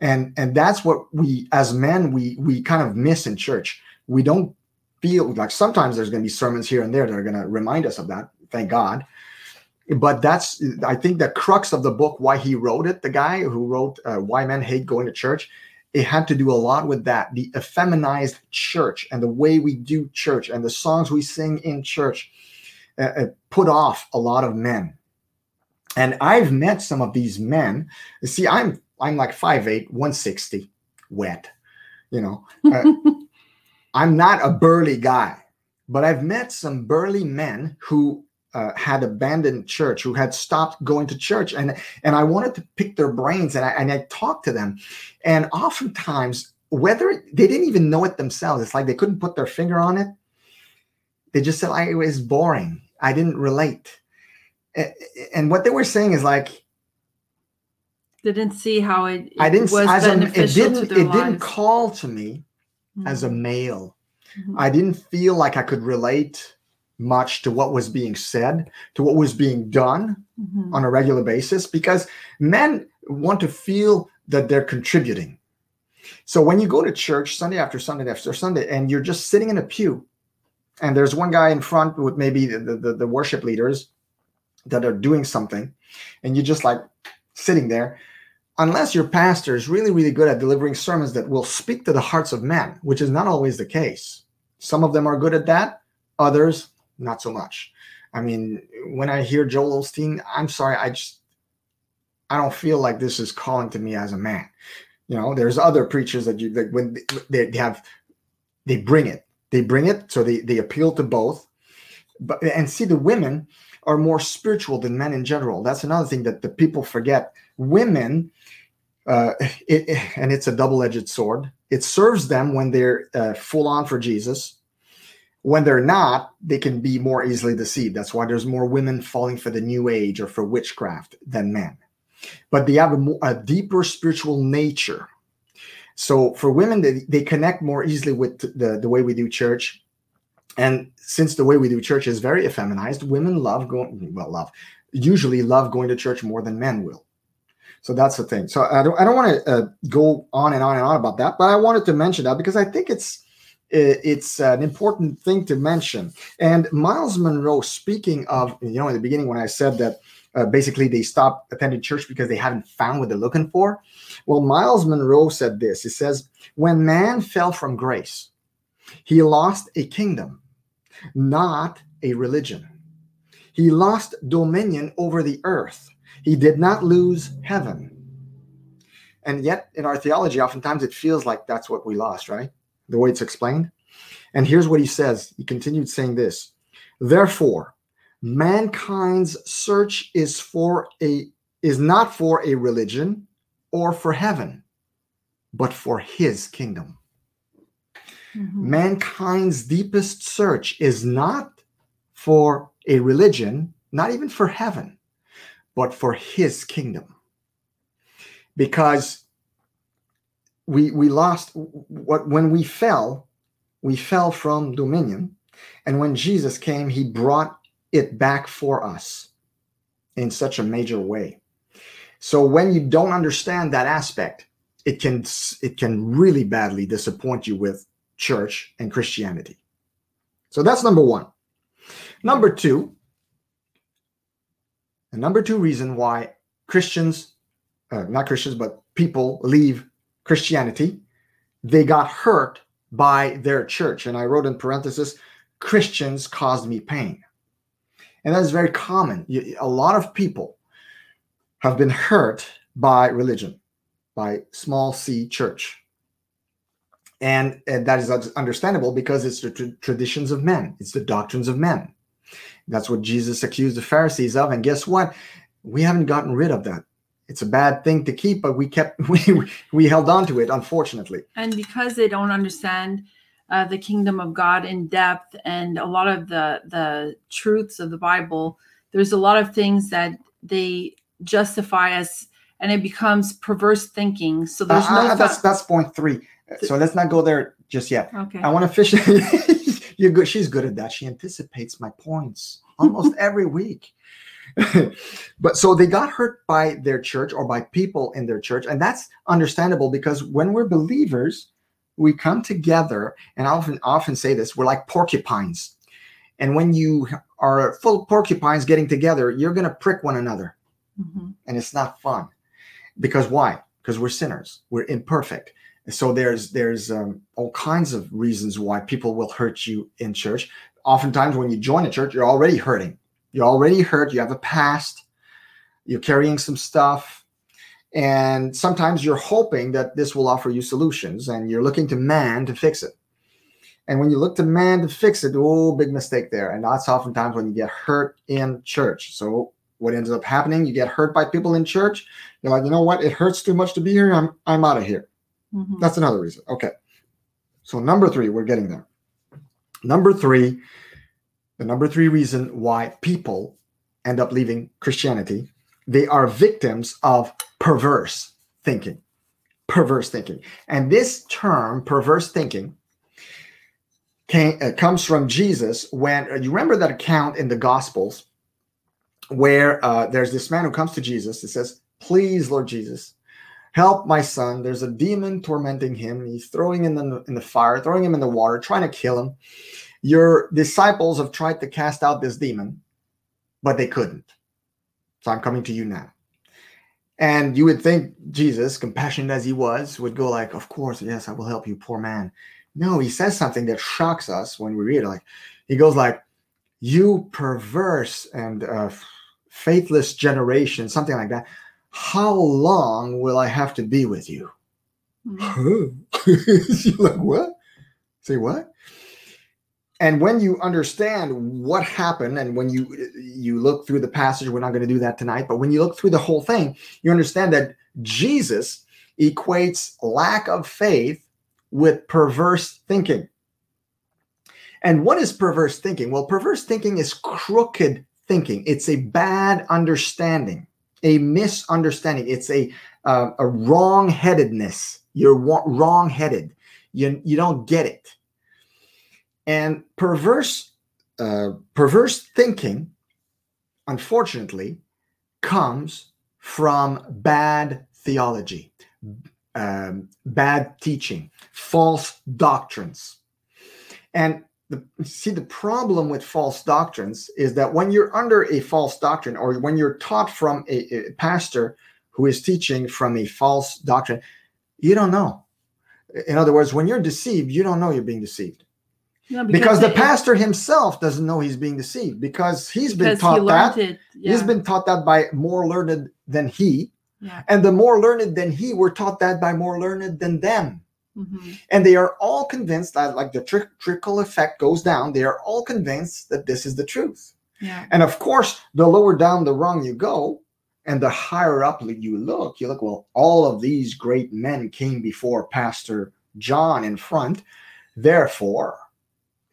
and and that's what we as men we we kind of miss in church. We don't feel like sometimes there's going to be sermons here and there that are going to remind us of that. Thank God but that's i think the crux of the book why he wrote it. The guy who wrote uh, why men hate going to church it had to do a lot with that the effeminized church and the way we do church and the songs we sing in church uh, uh, put off a lot of men. And i've met some of these men. See i'm i'm like 5'8 160 wet you know? Uh, i'm not a burly guy but I've met some burly men who uh, had abandoned church, who had stopped going to church, and and I wanted to pick their brains, and I and I talked to them, and oftentimes whether they didn't even know it themselves, it's like they couldn't put their finger on it. They just said, "I it was boring. I didn't relate," and what they were saying is like didn't see how it, it I didn't was as a, it didn't it didn't call to me as a male. Mhm. I didn't feel like I could relate much to what was being said, to what was being done Mhm. on a regular basis, because men want to feel that they're contributing. So when you go to church Sunday after Sunday after Sunday, and you're just sitting in a pew, and there's one guy in front with maybe the, the, the worship leaders that are doing something, and you're just like sitting there, unless your pastor is really, really good at delivering sermons that will speak to the hearts of men, which is not always the case. Some of them are good at that, others not so much. I mean, when I hear Joel Osteen, I'm sorry, I just I don't feel like this is calling to me as a man. You know, there's other preachers that you that when they, they have they bring it, they bring it, so they they appeal to both. But and see, the women are more spiritual than men in general. That's another thing that the people forget. Women, uh, it, and it's a double-edged sword. It serves them when they're uh, full on for Jesus. When they're not, they can be more easily deceived. That's why there's more women falling for the new age or for witchcraft than men. But they have a, more, a deeper spiritual nature. So for women, they, they connect more easily with the, the way we do church. And since the way we do church is very effeminized, women love going, well, love, usually love going to church more than men will. So that's the thing. So I don't, I don't want to uh, go on and on and on about that, but I wanted to mention that because I think it's it's an important thing to mention. And Myles Munroe, speaking of, you know, in the beginning when I said that uh, basically they stopped attending church because they haven't found what they're looking for. Well, Myles Munroe said this. He says, "When man fell from grace, he lost a kingdom, not a religion. He lost dominion over the earth. He did not lose heaven. And yet, in our theology, oftentimes it feels like that's what we lost, right? The way it's explained. And here's what he says. He continued saying this Therefore, mankind's search is for a is not for a religion or for heaven, but for his kingdom Mhm. mankind's deepest search is not for a religion, not even for heaven, but for his kingdom. Because we we lost what when we fell, we fell from dominion, and when Jesus came, he brought it back for us in such a major way. So when you don't understand that aspect, it can it can really badly disappoint you with church and Christianity. So that's number one. Number two, the number two reason why Christians, uh, not Christians, but people leave Christianity, they got hurt by their church. And I wrote in parenthesis, Christians caused me pain. And that is very common. A lot of people have been hurt by religion, by small c church. And, and that is understandable because it's the tr- traditions of men. It's the doctrines of men. That's what jesus accused the pharisees of. And guess what? We haven't gotten rid of that it's a bad thing to keep but we kept we we held on to it unfortunately and because they don't understand uh, the kingdom of God in depth and a lot of the the truths of the Bible, there's a lot of things that they justify as, and it becomes perverse thinking. So there's Uh, no. uh, that's that's point three so let's not go there just yet okay. i want to fish you're good she's good at that she anticipates my points almost every week but so they got hurt by their church or by people in their church and that's understandable because when we're believers we come together and I often often say this we're like porcupines. And when you are full porcupines getting together you're going to prick one another. Mhm. and it's not fun. Because why? Because we're sinners. We're imperfect. So there's there's um, all kinds of reasons why people will hurt you in church. Oftentimes when you join a church you're already hurting you're already hurt you have a past you're carrying some stuff and sometimes you're hoping that this will offer you solutions and you're looking to man to fix it And when you look to man to fix it, oh, big mistake there. And that's oftentimes when you get hurt in church. So what ends up happening? You get hurt by people in church. You're like, you know what? It hurts too much to be here. I'm I'm out of here. Mm-hmm. That's another reason. Okay. So number three, we're getting there. Number three, the number three reason why people end up leaving Christianity, they are victims of perverse thinking. Perverse thinking. And this term, perverse thinking, came, uh, comes from Jesus when uh, you remember that account in the Gospels where uh, there's this man who comes to Jesus. and says, Please, Lord Jesus, help my son. There's a demon tormenting him. He's throwing him in the, in the fire, throwing him in the water, trying to kill him. Your disciples have tried to cast out this demon, but they couldn't. So I'm coming to you now. And you would think Jesus, compassionate as he was, would go like, "Of course, yes, I will help you, poor man." No, he says something that shocks us when we read it. Like he goes like, "You perverse and uh, faithless generation," something like that. How long will I have to be with you? Mm-hmm. Like, what? Say what? And when you understand what happened and when you you look through the passage we're not going to do that tonight but when you look through the whole thing you understand that jesus equates lack of faith with perverse thinking. And what is perverse thinking? Well perverse thinking is crooked thinking. It's a bad understanding a misunderstanding. It's a uh, a wrong-headedness. You're wrong-headed. You, you don't get it and perverse, uh, perverse thinking, unfortunately, comes from bad theology, um, bad teaching, false doctrines. And the, see, the problem with false doctrines is that when you're under a false doctrine or when you're taught from a, a pastor who is teaching from a false doctrine, you don't know. In other words, when you're deceived, you don't know you're being deceived because, because the pastor himself doesn't know he's being deceived because he's because been taught he that. Yeah. He's been taught that by more learned than he. Yeah. And the more learned than he were taught that by more learned than them. Mm-hmm. And they are all convinced that, like the tri- trickle effect goes down, they are all convinced that this is the truth. Yeah. And of course, the lower down the rung you go, and the higher up you look, you look, well, all of these great men came before Pastor John in front. Therefore,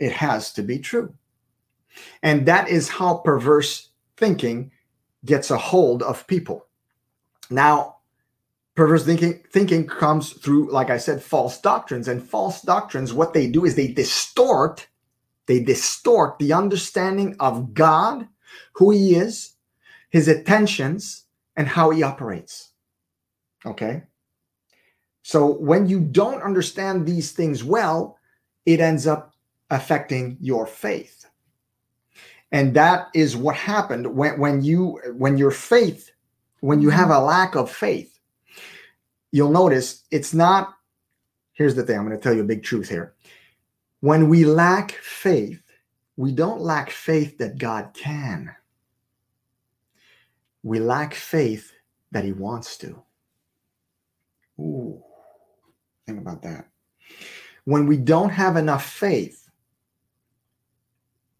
it has to be true. And that is how perverse thinking gets a hold of people. Now, perverse thinking thinking comes through like I said false doctrines and false doctrines what they do is they distort they distort the understanding of God, who he is, his attentions and how he operates. Okay? So when you don't understand these things well, it ends up affecting your faith. And that is what happened when, when you when your faith, when you have a lack of faith, you'll notice it's not. Here's the thing, I'm going to tell you a big truth here. When we lack faith, we don't lack faith that God can. We lack faith that He wants to. Ooh, think about that. When we don't have enough faith,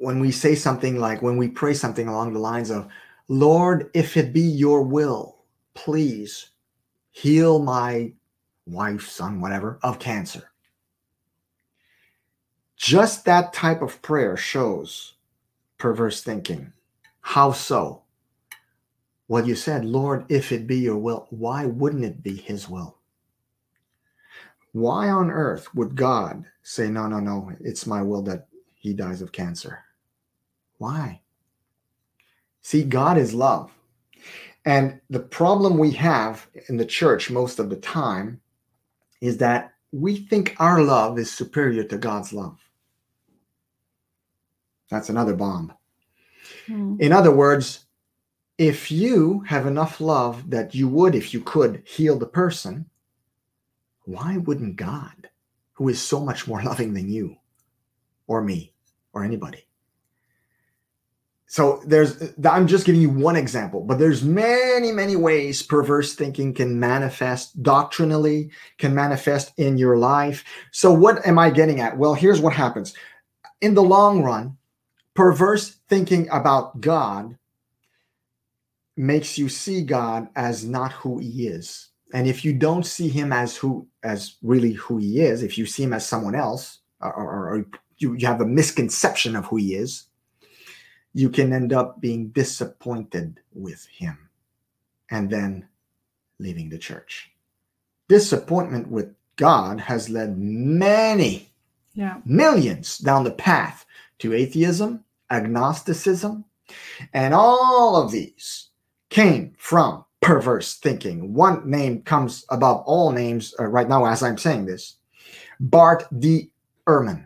when we say something like, when we pray something along the lines of, Lord, if it be your will, please heal my wife, son, whatever, of cancer. Just that type of prayer shows perverse thinking. How so? Well, you said, Lord, if it be your will, why wouldn't it be his will? Why on earth would God say, no, no, no, it's my will that he dies of cancer? Why? See, God is love. And the problem we have in the church most of the time is that we think our love is superior to God's love. That's another bomb. Hmm. In other words, if you have enough love that you would, if you could, heal the person, why wouldn't God, who is so much more loving than you or me or anybody, so there's i'm just giving you one example but there's many many ways perverse thinking can manifest doctrinally can manifest in your life. So what am i getting at? Well here's what happens. In the long run perverse thinking about god makes you see god as not who he is. And if you don't see him as who as really who he is if you see him as someone else or, or, or you, you have a misconception of who he is you can end up being disappointed with him and then leaving the church. Disappointment with God has led many, Yeah. millions down the path to atheism, agnosticism, and all of these came from perverse thinking. One name comes above all names uh, right now as I'm saying this Bart D. Ehrman,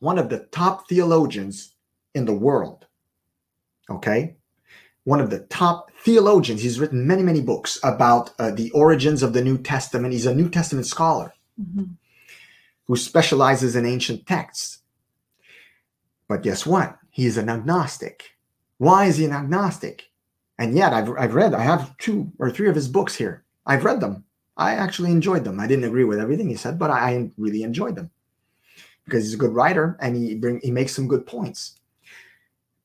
one of the top theologians in the world. Okay. One of the top theologians. He's written many, many books about uh, the origins of the New Testament. He's a New Testament scholar Mhm. who specializes in ancient texts. But guess what? He is an agnostic. Why is he an agnostic? And yet, I've, I've read, I have two or three of his books here. I've read them. I actually enjoyed them. I didn't agree with everything he said, but I, I really enjoyed them because he's a good writer and he bring he makes some good points.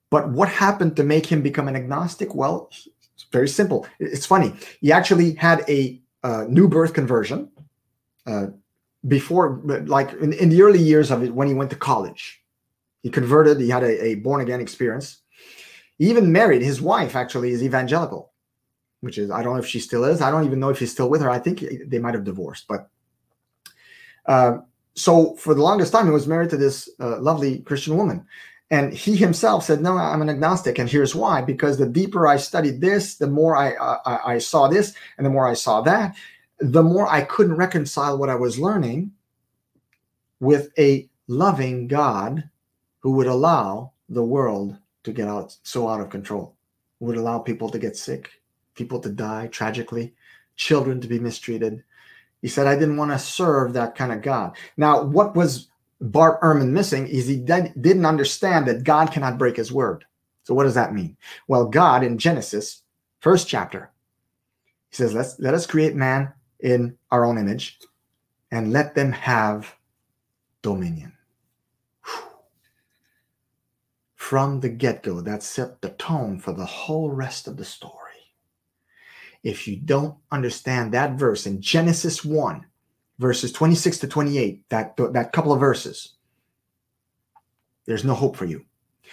But what happened to make him become an agnostic? Well, it's very simple. It's funny. He actually had a uh, new birth conversion uh, before, like in, in the early years of it, when he went to college. He converted. He had a, a born again experience. He even married. His wife actually is evangelical, which is I don't know if she still is. I don't even know if he's still with her. I think they might have divorced. But uh, so for the longest time, he was married to this uh, lovely Christian woman. And he himself said, "No, I'm an agnostic, and here's why: because the deeper I studied this, the more I, uh, I I saw this, and the more I saw that, the more I couldn't reconcile what I was learning with a loving God who would allow the world to get out so out of control, would allow people to get sick, people to die tragically, children to be mistreated." He said, "I didn't want to serve that kind of God." Now, what was Bart Ehrman missing is he did, didn't understand that God cannot break his word. So what does that mean? Well, God in Genesis, first chapter, he says, Let's let us create man in our own image and let them have dominion. From the get-go, that set the tone for the whole rest of the story. If you don't understand that verse in Genesis 1, verses 26 to 28, that, that couple of verses, there's no hope for you.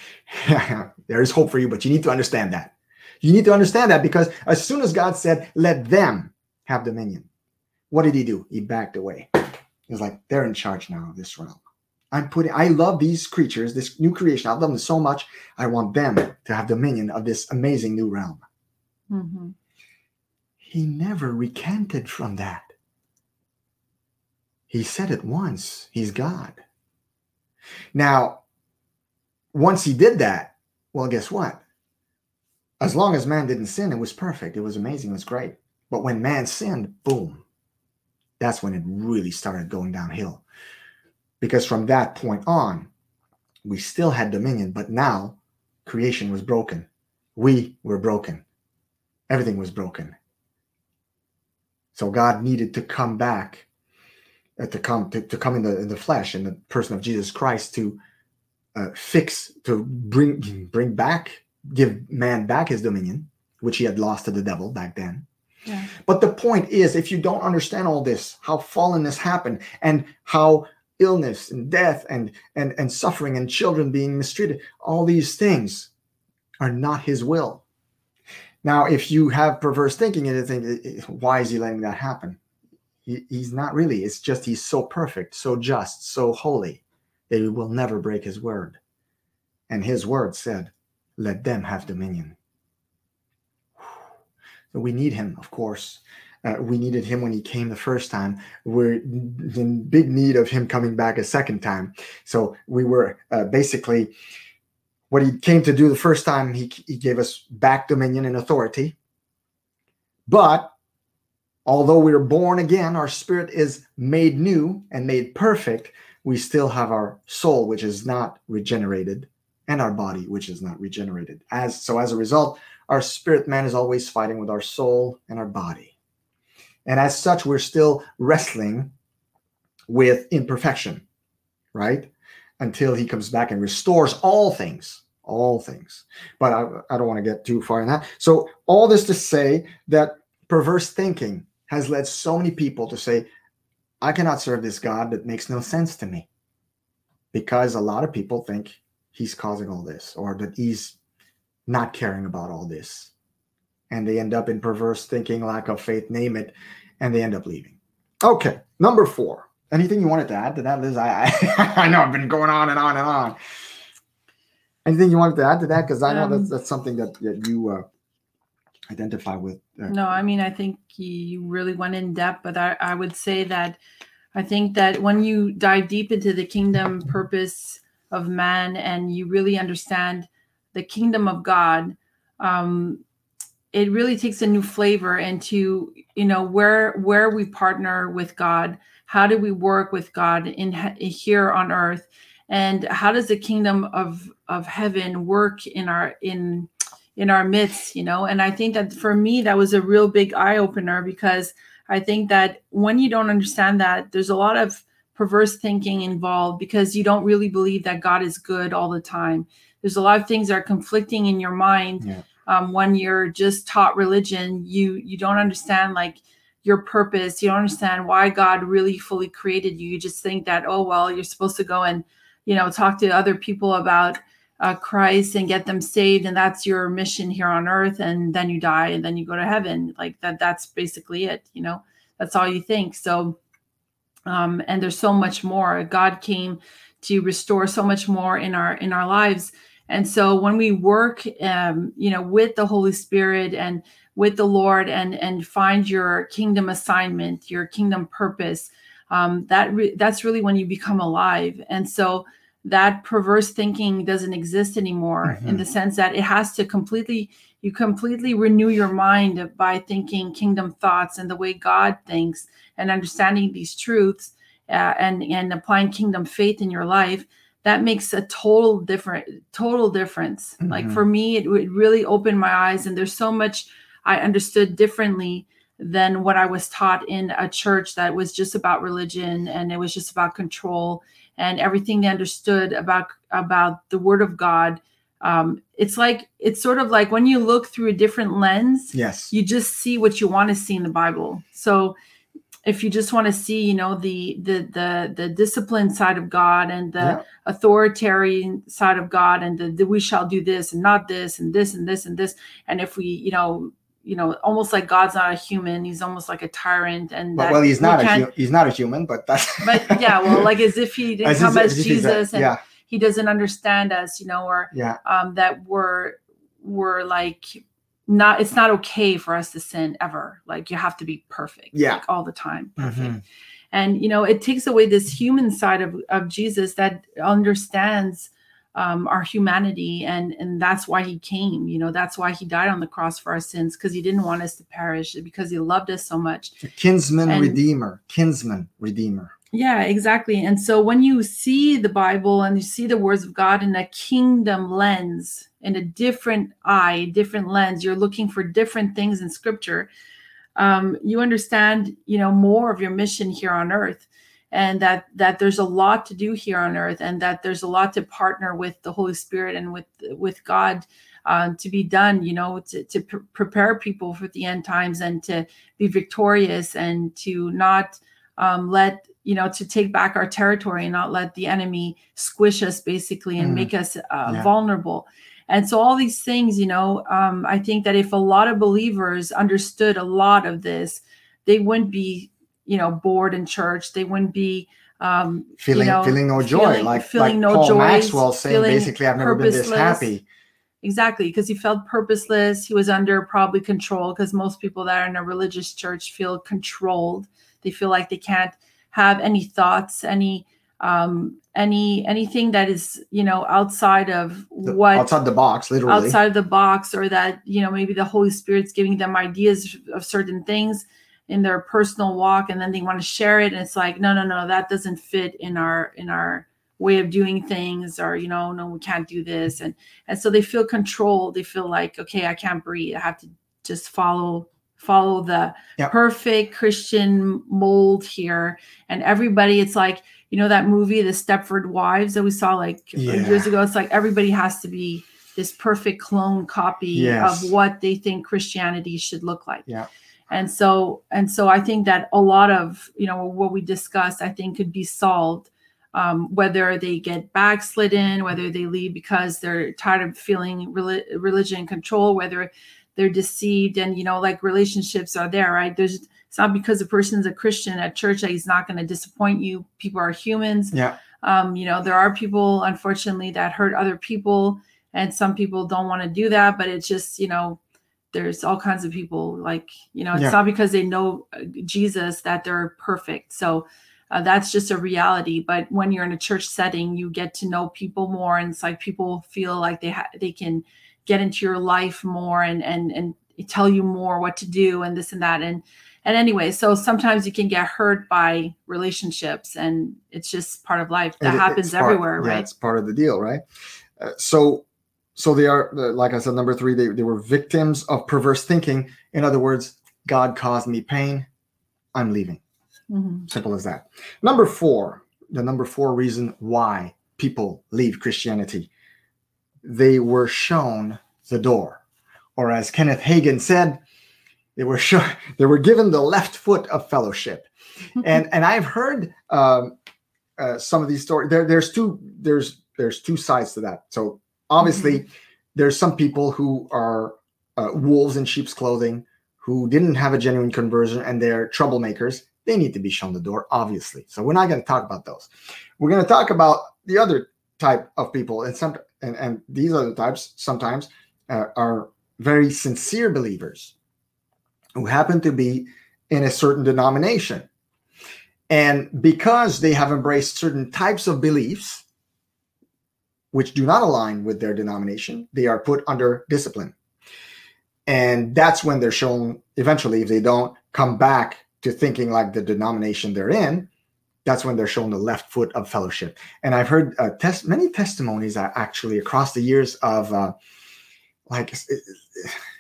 there is hope for you, but you need to understand that. You need to understand that because as soon as God said, let them have dominion, what did he do? He backed away. He's like, they're in charge now of this realm. I'm putting, I love these creatures, this new creation. I love them so much. I want them to have dominion of this amazing new realm. Mhm. He never recanted from that. He said it once. He's God. Now, once he did that, well, guess what? As long as man didn't sin, it was perfect. It was amazing. It was great. But when man sinned, boom, that's when it really started going downhill. Because from that point on, we still had dominion, but now creation was broken. We were broken. Everything was broken. So God needed to come back to come to, to come in the in the flesh in the person of Jesus Christ to uh, fix to bring bring back give man back his dominion which he had lost to the devil back then. Yeah. but the point is if you don't understand all this how fallenness happened and how illness and death and and and suffering and children being mistreated all these things are not his will. Now if you have perverse thinking and you think why is he letting that happen he, he's not really. It's just he's so perfect, so just, so holy that he will never break his word. And his word said, Let them have dominion. So we need him, of course. Uh, we needed him when he came the first time. We're in big need of him coming back a second time. So we were uh, basically what he came to do the first time, he, he gave us back dominion and authority. But although we are born again, our spirit is made new and made perfect, we still have our soul, which is not regenerated and our body which is not regenerated. As so as a result, our spirit man is always fighting with our soul and our body. And as such, we're still wrestling with imperfection, right? Until he comes back and restores all things, all things. But I, I don't want to get too far in that. So, all this to say that perverse thinking has led so many people to say, I cannot serve this God that makes no sense to me. Because a lot of people think he's causing all this or that he's not caring about all this. And they end up in perverse thinking, lack of faith, name it, and they end up leaving. Okay, number four. Anything you wanted to add to that, Liz? I I, I know I've been going on and on and on. Anything you wanted to add to that? Because I know um, that's that's something that, that you uh, identify with. Uh, no, I mean I think you really went in depth, but I, I would say that I think that when you dive deep into the kingdom purpose of man and you really understand the kingdom of God, um, it really takes a new flavor into you know where where we partner with God, how do we work with God in here on earth, and how does the kingdom of of heaven work in our in in our midst, you know? And I think that for me that was a real big eye opener because I think that when you don't understand that, there's a lot of perverse thinking involved because you don't really believe that God is good all the time there's a lot of things that are conflicting in your mind yeah. um, when you're just taught religion you you don't understand like your purpose you don't understand why god really fully created you you just think that oh well you're supposed to go and you know talk to other people about uh, christ and get them saved and that's your mission here on earth and then you die and then you go to heaven. Like that that's basically it you know? That's all you think. So um and there's so much more. God came to restore so much more in our in our lives. And so when we work, um, you know, with the Holy Spirit and with the Lord and and find your kingdom assignment, your kingdom purpose, um, that re- that's really when you become alive. And so that perverse thinking doesn't exist anymore mm-hmm. in the sense that it has to completely you completely renew your mind by thinking kingdom thoughts and the way God thinks and understanding these truths uh, and and applying kingdom faith in your life that makes a total different total difference mm-hmm. like for me it, it really opened my eyes and there's so much i understood differently than what i was taught in a church that was just about religion and it was just about control and everything they understood about about the word of god um, it's like it's sort of like when you look through a different lens yes. you just see what you want to see in the bible. So if you just want to see you know the the the the discipline side of god and the yeah. authoritarian side of god and the, the, we shall do this and not this and this and this and this. And if we you know you know almost like god's not a human he's almost like a tyrant and well, well he's not a he's not a human but that's but yeah well like as if he didn't as come as, as jesus a, and yeah. he doesn't understand us you know or yeah um that we're we're like not it's not okay for us to sin ever like you have to be perfect yeah like all the time perfect mm-hmm. and you know it takes away this human side of, of jesus that understands um, our humanity and and that's why he came you know that's why he died on the cross for our sins because he didn't want us to perish because he loved us so much kinsman and, redeemer kinsman redeemer yeah, exactly. And so when you see the Bible and you see the words of God in a kingdom lens, in a different eye, different lens, you're looking for different things in scripture. Um, you understand, you know, more of your mission here on earth and that that there's a lot to do here on earth and that there's a lot to partner with the Holy Spirit and with with God uh, to be done, you know, to, to pr- prepare people for the end times and to be victorious and to not um, let you know to take back our territory and not let the enemy squish us basically and mm. make us uh, yeah. vulnerable and so all these things you know um, i think that if a lot of believers understood a lot of this they wouldn't be you know bored in church they wouldn't be um, feeling you know, feeling no joy feeling, like feeling like no Paul joy Maxwell saying basically I've never been this happy. Exactly because he felt purposeless he was under probably control because most people that are in a religious church feel controlled they feel like they can't have any thoughts, any um any anything that is you know outside of what outside the box literally. outside of the box or that you know maybe the holy spirit's giving them ideas of certain things in their personal walk and then they want to share it and it's like no no no that doesn't fit in our in our way of doing things or you know no we can't do this and and so they feel controlled they feel like okay i can't breathe i have to just follow follow the Yep. perfect christian mold here and everybody it's like you know that movie the stepford wives that we saw like Yeah. years ago it's like everybody has to be this perfect clone copy Yes. of what they think christianity should look like Yeah. And so and so i think that a lot of you know what we discussed i think could be solved um, whether they get backslidden whether they leave because they're tired of feeling reli- religion control whether they're deceived and you know like relationships are there right? There's it's not because a person's a christian at church that he's not going to disappoint you. People are humans. Yeah. um, you know there are people unfortunately that hurt other people and some people don't want to do that but it's just you know there's all kinds of people like you know it's Yeah. not because they know uh, jesus that they're perfect. So uh, that's just a reality. But when you're in a church setting you get to know people more and it's like people feel like they ha- they can get into your life more and and and tell you more what to do and this and that. And and anyway so sometimes you can get hurt by relationships and it's just part of life. That It- happens part- everywhere yeah, right? it's part of the deal, right? Uh, so, so they are, like I said, number three, they, they were victims of perverse thinking. In other words, God caused me pain. I'm leaving. Mhm. Simple as that. Number four, the number four reason why people leave Christianity, they were shown the door, or as Kenneth Hagin said, they were shown, they were given the left foot of fellowship, and and I've heard um, uh, some of these stories. There, there's two there's there's two sides to that. So obviously, there's some people who are uh, wolves in sheep's clothing who didn't have a genuine conversion and they're troublemakers they need to be shown the door, obviously. So we're not going to talk about those. We're going to talk about the other type of people, and some and, and these other types sometimes uh, are very sincere believers who happen to be in a certain denomination, and because they have embraced certain types of beliefs which do not align with their denomination, they are put under discipline. And that's when they're shown eventually, if they don't come back to thinking like the denomination they're in, that's when they're shown the left foot of fellowship. And I've heard uh, test many testimonies uh, actually across the years of uh, like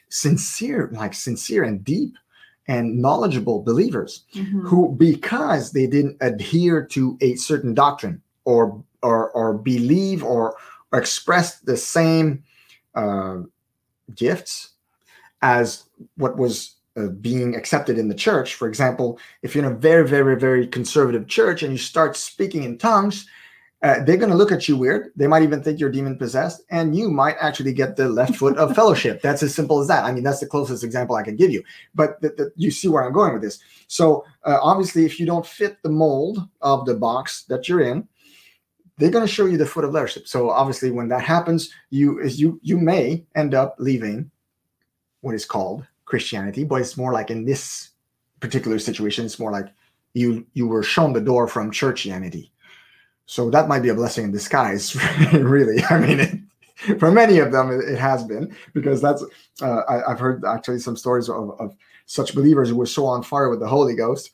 sincere, like sincere and deep and knowledgeable believers Mhm. who, because they didn't adhere to a certain doctrine or or or believe or, or express the same uh, gifts as what was uh, being accepted in the church. For example, if you're in a very, very, very conservative church and you start speaking in tongues, uh, they're going to look at you weird. They might even think you're demon possessed, and you might actually get the left foot of fellowship. That's as simple as that. I mean, that's the closest example I can give you. But you see where I'm going with this. So uh, obviously, if you don't fit the mold of the box that you're in, they're going to show you the foot of leadership. So obviously, when that happens, you is you you may end up leaving what is called Christianity, but it's more like in this particular situation, it's more like you you were shown the door from churchianity. So that might be a blessing in disguise, really. I mean, it, for many of them, it, has been because that's uh, I, I've heard actually some stories of, of such believers who were so on fire with the Holy Ghost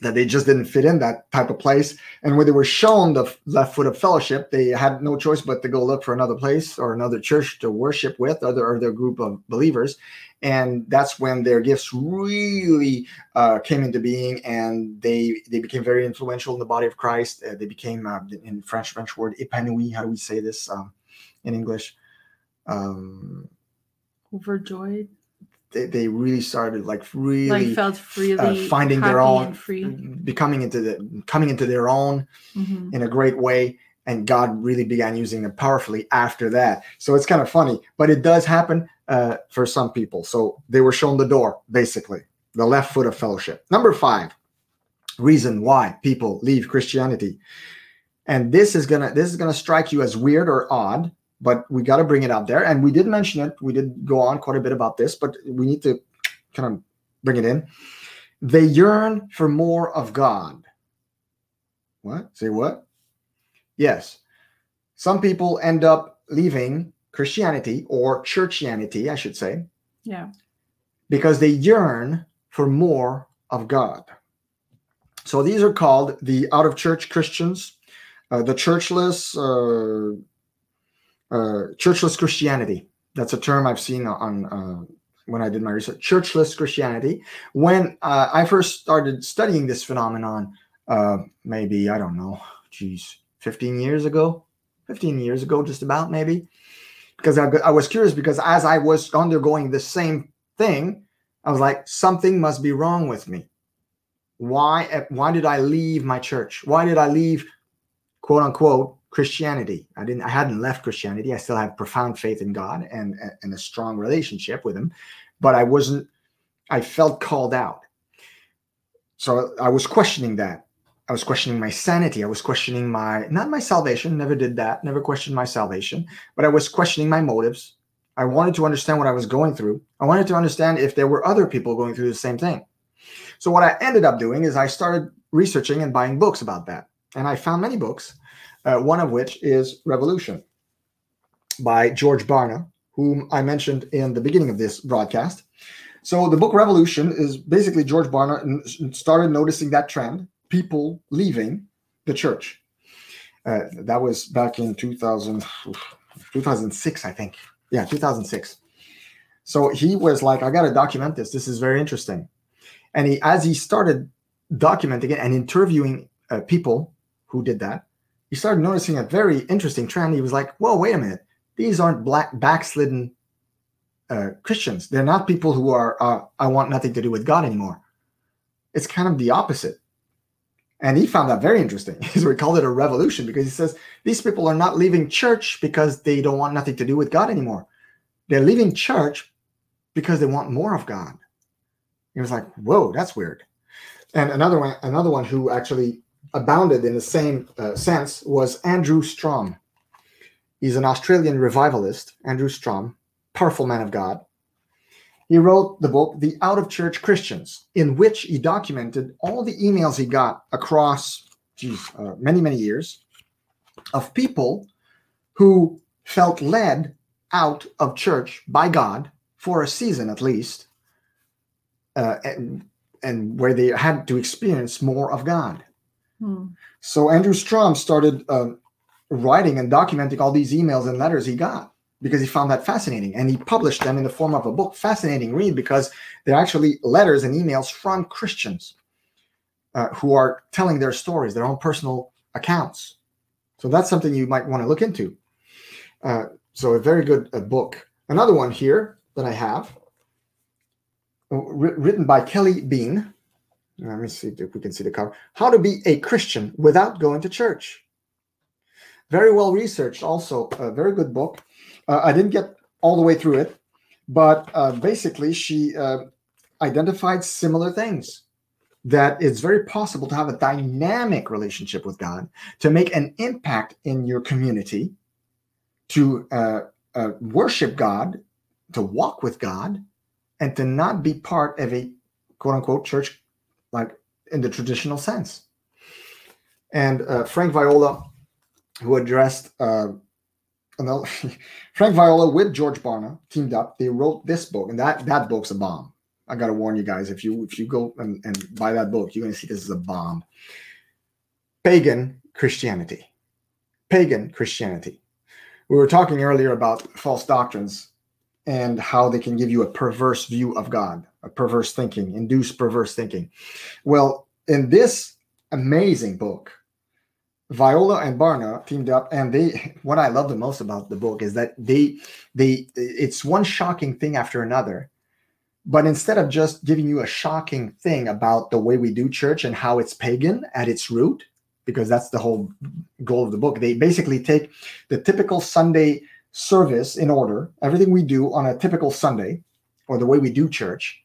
that they just didn't fit in that type of place. And when they were shown the left foot of fellowship, they had no choice but to go look for another place or another church to worship with, other or their group of believers. And that's when their gifts really uh, came into being, and they they became very influential in the body of Christ. Uh, they became uh, in French French word épanouis. How do we say this um, in English? Um, overjoyed they, they really started like really like felt freely uh, finding their own free? becoming into the coming into their own Mhm. in a great way and god really began using them powerfully after that. So it's kind of funny but it does happen uh, for some people. So they were shown the door basically the left foot of fellowship. Number five reason why people leave christianity. And this is gonna this is gonna strike you as weird or odd but we got to bring it out there. And we did mention it. We did go on quite a bit about this but we need to kind of bring it in. They yearn for more of god. What? Say what? Yes. Some people end up leaving christianity or churchianity i should say yeah. because they yearn for more of god. So these are called the out of church christians uh, the churchless, uh, uh, churchless Christianity. That's a term I've seen on uh, when I did my research. Churchless Christianity. When uh, I first started studying this phenomenon, uh, maybe I don't know, geez, 15 years ago, 15 years ago, just about maybe, because I, I was curious because as I was undergoing the same thing, I was like, something must be wrong with me. Why? Why did I leave my church? Why did I leave, quote unquote, Christianity? I didn't. I hadn't left Christianity. I still have profound faith in God and and a strong relationship with Him, but I wasn't. I felt called out. So I was questioning that. I was questioning my sanity. I was questioning my not my salvation. Never did that. Never questioned my salvation, but I was questioning my motives. I wanted to understand what I was going through. I wanted to understand if there were other people going through the same thing. So what I ended up doing is I started researching and buying books about that. And I found many books, uh, one of which is Revolution by George Barna, whom I mentioned in the beginning of this broadcast. So the book Revolution is basically George Barna started noticing that trend, people leaving the church. Uh, that was back in 2000, 2006, I think yeah 2006 so he was like i got to document this this is very interesting and he as he started documenting it and interviewing uh, people who did that he started noticing a very interesting trend he was like whoa wait a minute these aren't black backslidden uh, christians they're not people who are uh, i want nothing to do with god anymore it's kind of the opposite and he found that very interesting. So he called it a revolution because he says these people are not leaving church because they don't want nothing to do with God anymore. They're leaving church because they want more of God. He was like, whoa, that's weird. And another one, another one who actually abounded in the same uh, sense was Andrew Strom. He's an Australian revivalist, Andrew Strom, powerful man of God. He wrote the book, The Out of Church Christians, in which he documented all the emails he got across geez, uh, many, many years of people who felt led out of church by God for a season at least, uh, and, and where they had to experience more of God. Hmm. So Andrew Strom started uh, writing and documenting all these emails and letters he got because he found that fascinating. And he published them in the form of a book fascinating read because they're actually letters and emails from christians uh, who are telling their stories their own personal accounts. So that's something you might want to look into. Uh, so a very good uh, book. Another one here that i have uh, written by kelly bean let me see if we can see the cover. How to be a christian without going to church. Very well researched also a very good book. Uh, I didn't get all the way through it, but uh, basically, she uh, identified similar things. That it's very possible to have a dynamic relationship with God, to make an impact in your community, to uh, uh, worship God, to walk with God, and to not be part of a quote unquote church like in the traditional sense. And uh, Frank Viola, who addressed and Frank Viola with George Barna teamed up. They wrote this book, and that that book's a bomb. I gotta warn you guys: if you if you go and, and buy that book, you're gonna see this is a bomb. Pagan Christianity, pagan Christianity. We were talking earlier about false doctrines and how they can give you a perverse view of God, perverse thinking, induce perverse thinking. Well, in this amazing book, Viola and Barna teamed up, and they. What I love the most about the book is that they, they, it's one shocking thing after another, but instead of just giving you a shocking thing about the way we do church and how it's pagan at its root, because that's the whole goal of the book, they basically take the typical Sunday service in order, everything we do on a typical Sunday, or the way we do church,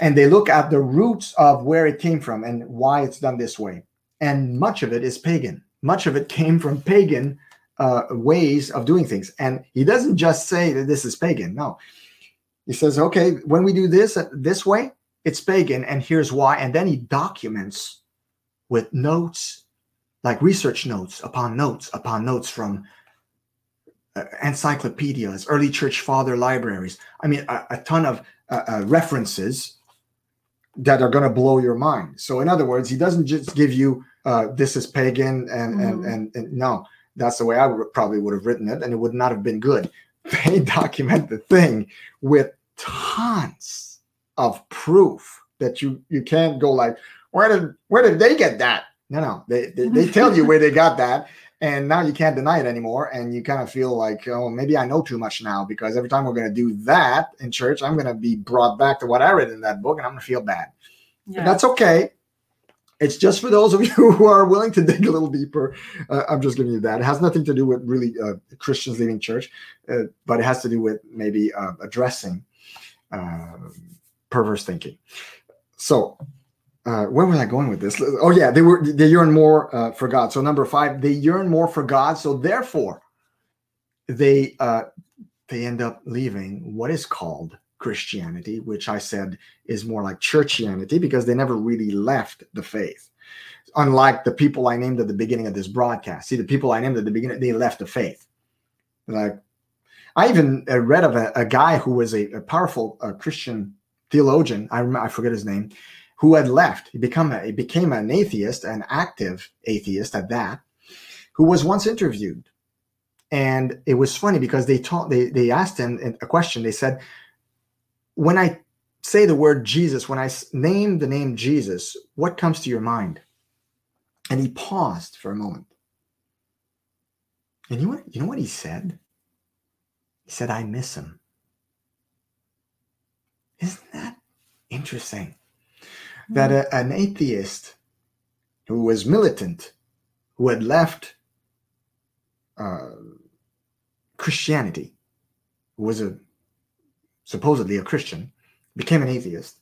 and they look at the roots of where it came from and why it's done this way and much of it is pagan. Much of it came from pagan uh, ways of doing things. And he doesn't just say that this is pagan. No, he says, okay, when we do this uh, this way, it's pagan, and here's why. And then he documents with notes, like research notes upon notes upon notes from uh, encyclopedias, early church father libraries. I mean, a, a ton of uh, uh references that are going to blow your mind. So, in other words, he doesn't just give you uh, this is pagan and, and Mhm. and and no. That's the way i would, probably would have written it and it would not have been good. They document the thing with tons of proof that you you can't go like where did where did they get that? No no. They they, they tell you where they got that and now you can't deny it anymore and you kind of feel like oh maybe i know too much now because every time we're going to do that in church i'm going to be brought back to what i read in that book and i'm going to feel bad Yeah. and that's okay. It's just for those of you who are willing to dig a little deeper. Uh, I'm just giving you that. It has nothing to do with really uh, Christians leaving church, uh, but it has to do with maybe uh, addressing uh, perverse thinking. So, uh, where was I going with this? Oh yeah, they were they yearn more uh, for God. So number five, they yearn more for God. So therefore, they uh, they end up leaving what is called Christianity, which I said is more like churchianity because they never really left the faith. Unlike the people I named at the beginning of this broadcast. See, the people I named at the beginning, they left the faith. Like, I even uh, read of a, a guy who was a, a powerful uh, Christian theologian. I remember, I forget his name, who had left. He become a, he became an atheist, an active atheist at that, who was once interviewed, and it was funny because they taught they they asked him a question. They said, "When I say the word Jesus, when I name the name Jesus, what comes to your mind?" And he paused for a moment. And you know you know what he said? He said, I miss him. Isn't that interesting? That a- an atheist who was militant, who had left uh, Christianity, who was a supposedly a Christian, became an atheist,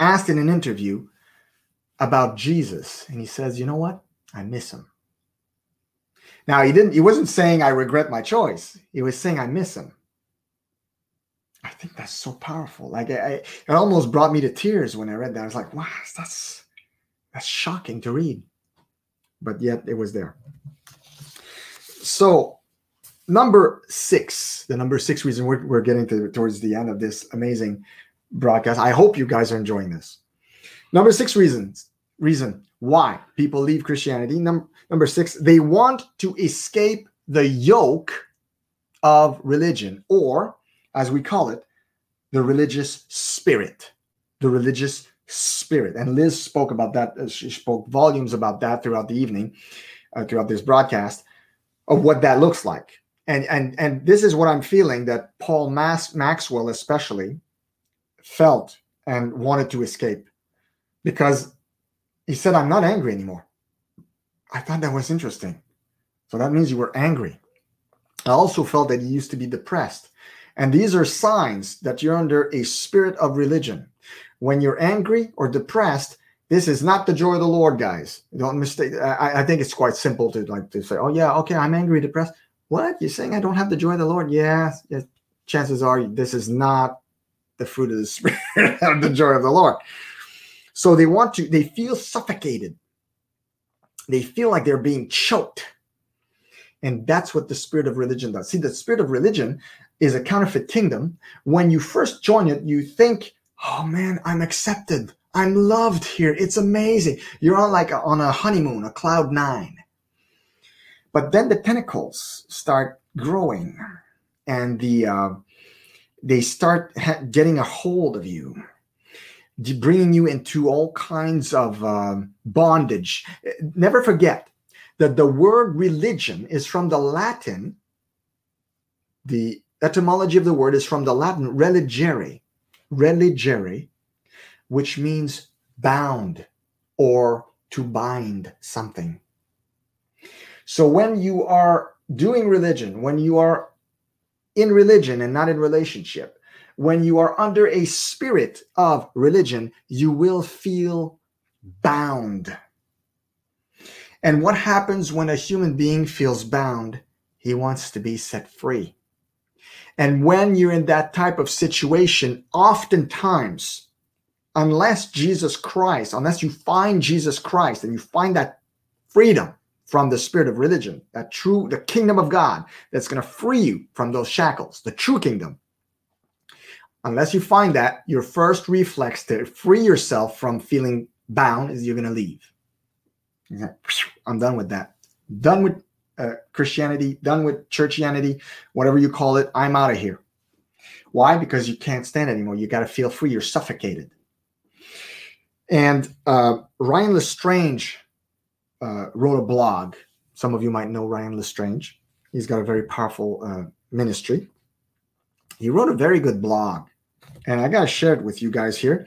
asked in an interview about Jesus, and he says, "You know what? I miss him." Now he didn't. He wasn't saying I regret my choice. He was saying I miss him. I think that's so powerful. Like I, I, it almost brought me to tears when I read that. I was like, "Wow, that's that's shocking to read," but yet it was there. So, number six, the number six reason we're, we're getting to towards the end of this amazing broadcast. I hope you guys are enjoying this. Number six reasons reason why people leave Christianity. Number number six, they want to escape the yoke of religion, or as we call it, the religious spirit. The religious spirit. And Liz spoke about that. uh, She spoke volumes about that throughout the evening, uh, throughout this broadcast, of what that looks like. And and and this is what I'm feeling that Paul Mas- Maxwell especially felt and wanted to escape because he said, I'm not angry anymore. I thought that was interesting. So that means you were angry. I also felt that he used to be depressed. And these are signs that you're under a spirit of religion. When you're angry or depressed, this is not the joy of the Lord, guys. Don't mistake. I, I think it's quite simple to like to say, "Oh yeah, okay, I'm angry, depressed." What you're saying? I don't have the joy of the Lord? Yeah, yes. Chances are this is not the fruit of the spirit the joy of the Lord. So they want to. They feel suffocated. They feel like they're being choked, and that's what the spirit of religion does. See, the spirit of religion is a counterfeit kingdom. When you first join it, you think, "Oh man, I'm accepted." I'm loved here. It's amazing. You're on like a, on a honeymoon, a cloud nine. But then the tentacles start growing, and the uh, they start ha- getting a hold of you, bringing you into all kinds of um, bondage. Never forget that the word religion is from the Latin. The etymology of the word is from the Latin religere, religere, which means bound or to bind something. So when you are doing religion, when you are in religion and not in relationship, when you are under a spirit of religion, you will feel bound. And what happens when a human being feels bound? He wants to be set free. And when you're in that type of situation, oftentimes, unless Jesus Christ, unless you find Jesus Christ and you find that freedom from the spirit of religion, that true, the kingdom of God that's going to free you from those shackles, the true kingdom. Unless you find that, your first reflex to free yourself from feeling bound is you're going to leave. I'm done with that. Done with uh, Christianity, done with churchianity, whatever you call it. I'm out of here. Why? Because you can't stand anymore. You got to feel free. You're suffocated. And uh, Ryan Lestrange uh, wrote a blog. Some of you might know Ryan Lestrange. He's got a very powerful uh, ministry. He wrote a very good blog, and I got to share it with you guys here.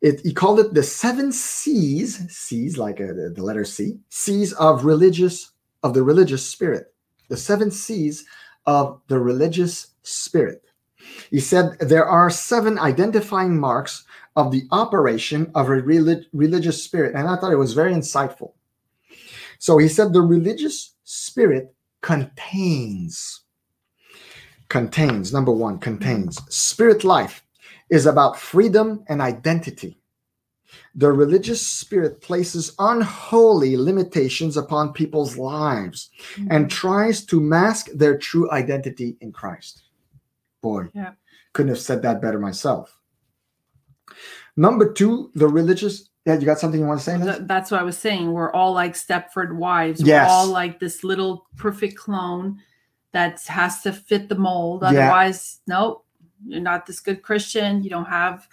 It, he called it the seven C's, C's like a, uh, the letter C, C's of religious of the religious spirit, the seven C's of the religious spirit. He said there are seven identifying marks of the operation of a relig- religious spirit. And I thought it was very insightful. So he said the religious spirit contains, contains, number one, contains. Spirit life is about freedom and identity. The religious spirit places unholy limitations upon people's lives mm-hmm. and tries to mask their true identity in Christ. Boy, yeah. couldn't have said that better myself. Number two, the religious. Yeah, you got something you want to say? Liz? That's what I was saying. We're all like Stepford wives. Yes. We're all like this little perfect clone that has to fit the mold. Otherwise, yeah. nope, you're not this good Christian. You don't have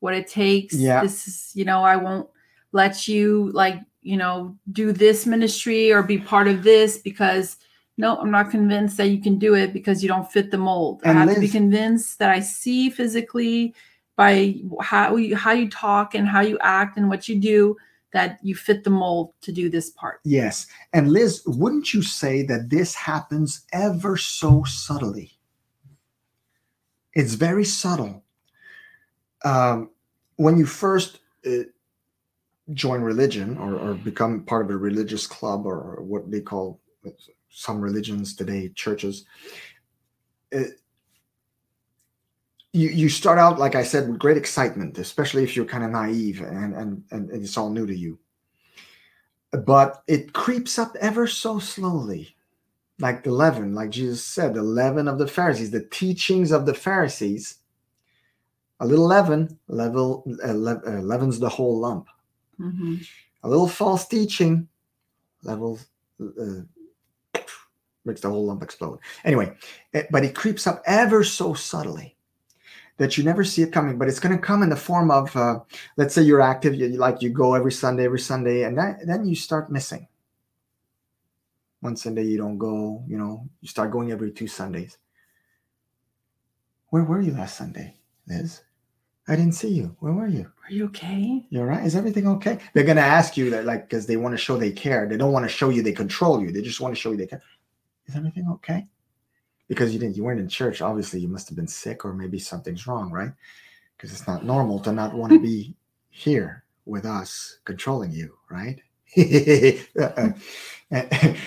what it takes. Yeah. This is, you know, I won't let you like, you know, do this ministry or be part of this because no, I'm not convinced that you can do it because you don't fit the mold. And I have Liz, to be convinced that I see physically by how you how you talk and how you act and what you do that you fit the mold to do this part. Yes. And Liz, wouldn't you say that this happens ever so subtly? It's very subtle. Um, when you first uh, join religion or, or become part of a religious club or what they call some religions today, churches, it, you you start out like I said with great excitement, especially if you're kind of naive and and and it's all new to you. But it creeps up ever so slowly, like the leaven, like Jesus said, the leaven of the Pharisees, the teachings of the Pharisees. A little leaven level uh, le- uh, leavens the whole lump. Mm-hmm. A little false teaching levels uh, makes the whole lump explode. Anyway, it, but it creeps up ever so subtly that you never see it coming, but it's going to come in the form of, uh, let's say you're active, you, like you go every Sunday, every Sunday, and that, then you start missing. One Sunday you don't go, you know, you start going every two Sundays. Where were you last Sunday, Liz? I didn't see you. Where were you? Are you okay? You're right. Is everything okay? They're gonna ask you that, like, because they want to show they care. They don't want to show you they control you. They just want to show you they care is everything okay? Because you didn't, you weren't in church. Obviously, you must have been sick, or maybe something's wrong, right? Because it's not normal to not want to be here with us controlling you, right?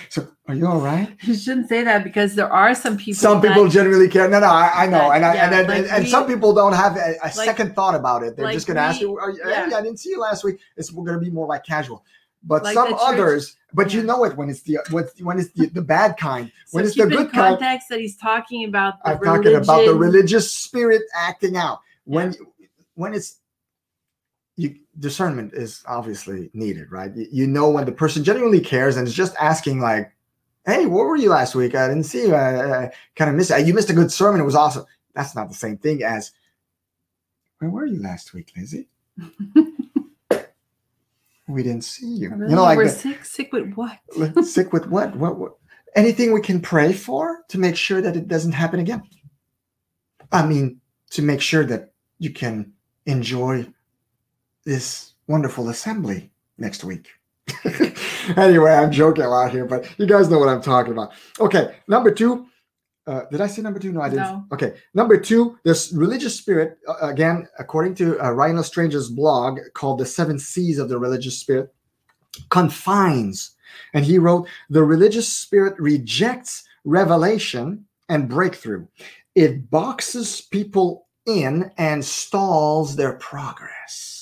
so are you all right? You shouldn't say that because there are some people. Some people generally care. No, no, I, I know, that, and I, yeah, and, like and, we, some people don't have a, a like, second thought about it. They're like just going to ask you, you yeah. "Hey, I didn't see you last week." It's going to be more like casual. But like some others, but yeah. you know it when it's the when it's the, the bad kind. So when it's the good context kind, that he's talking about. I'm religion. talking about the religious spirit acting out. When when it's you, discernment is obviously needed, right? You, you, know when the person genuinely cares and is just asking like, "Hey, where were you last week? I didn't see you. I, I kind of missed it. You missed a good sermon. It was awesome." That's not the same thing as, "Where were you last week, Lizzie?" we didn't see you. Really? You know, like we're the, sick. Sick with what? sick with what? what? What? Anything we can pray for to make sure that it doesn't happen again. I mean, to make sure that you can enjoy this wonderful assembly next week. anyway, I'm joking a lot here, but you guys know what I'm talking about. Okay, number two, uh, did I say number two? No, I didn't. No. Okay. Number two, this religious spirit, uh, again, according to uh, Ryan Lestrange's blog called The Seven C's of the Religious Spirit, confines. And he wrote, The religious spirit rejects revelation and breakthrough. It boxes people in and stalls their progress.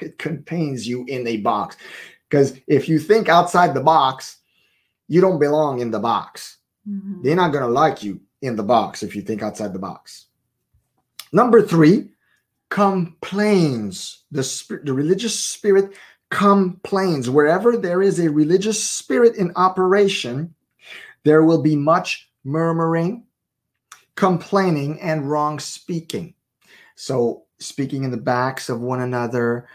It contains you in a box. Because if you think outside the box, you don't belong in the box. Mm-hmm. They're not going to like you in the box if you think outside the box. Number three, complains. The spirit, the religious spirit complains. Wherever there is a religious spirit in operation, there will be much murmuring, complaining, and wrong speaking. So, speaking in the backs of one another,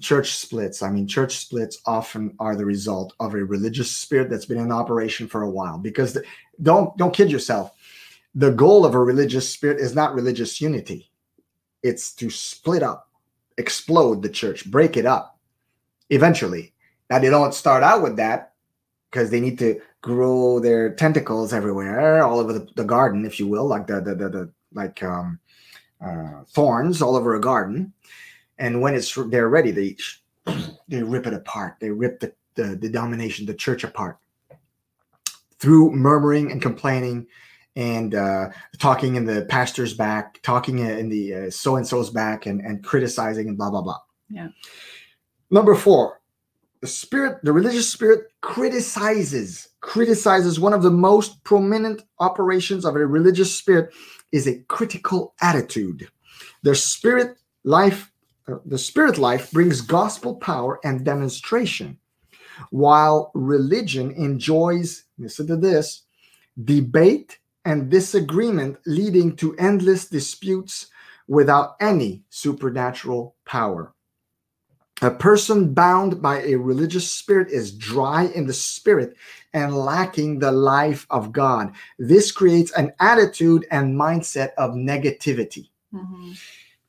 church splits. I mean, church splits often are the result of a religious spirit that's been in operation for a while. Because the, don't don't kid yourself. The goal of a religious spirit is not religious unity. It's to split up, explode the church, break it up. Eventually, now they don't start out with that because they need to grow their tentacles everywhere, all over the, the garden, if you will, like the the the, the like um, uh, thorns all over a garden and when it's they're ready, they they rip it apart. They rip the, the, the domination, the church apart through murmuring and complaining and uh, talking in the pastor's back, talking in the so and so's back, and and criticizing and blah blah blah. Yeah. Number four, the spirit, the religious spirit criticizes. Criticizes one of the most prominent operations of a religious spirit is a critical attitude. The spirit life uh, the spirit life brings gospel power and demonstration, while religion enjoys, listen to this, debate and disagreement leading to endless disputes without any supernatural power. A person bound by a religious spirit is dry in the spirit and lacking the life of God. This creates an attitude and mindset of negativity. Mm-hmm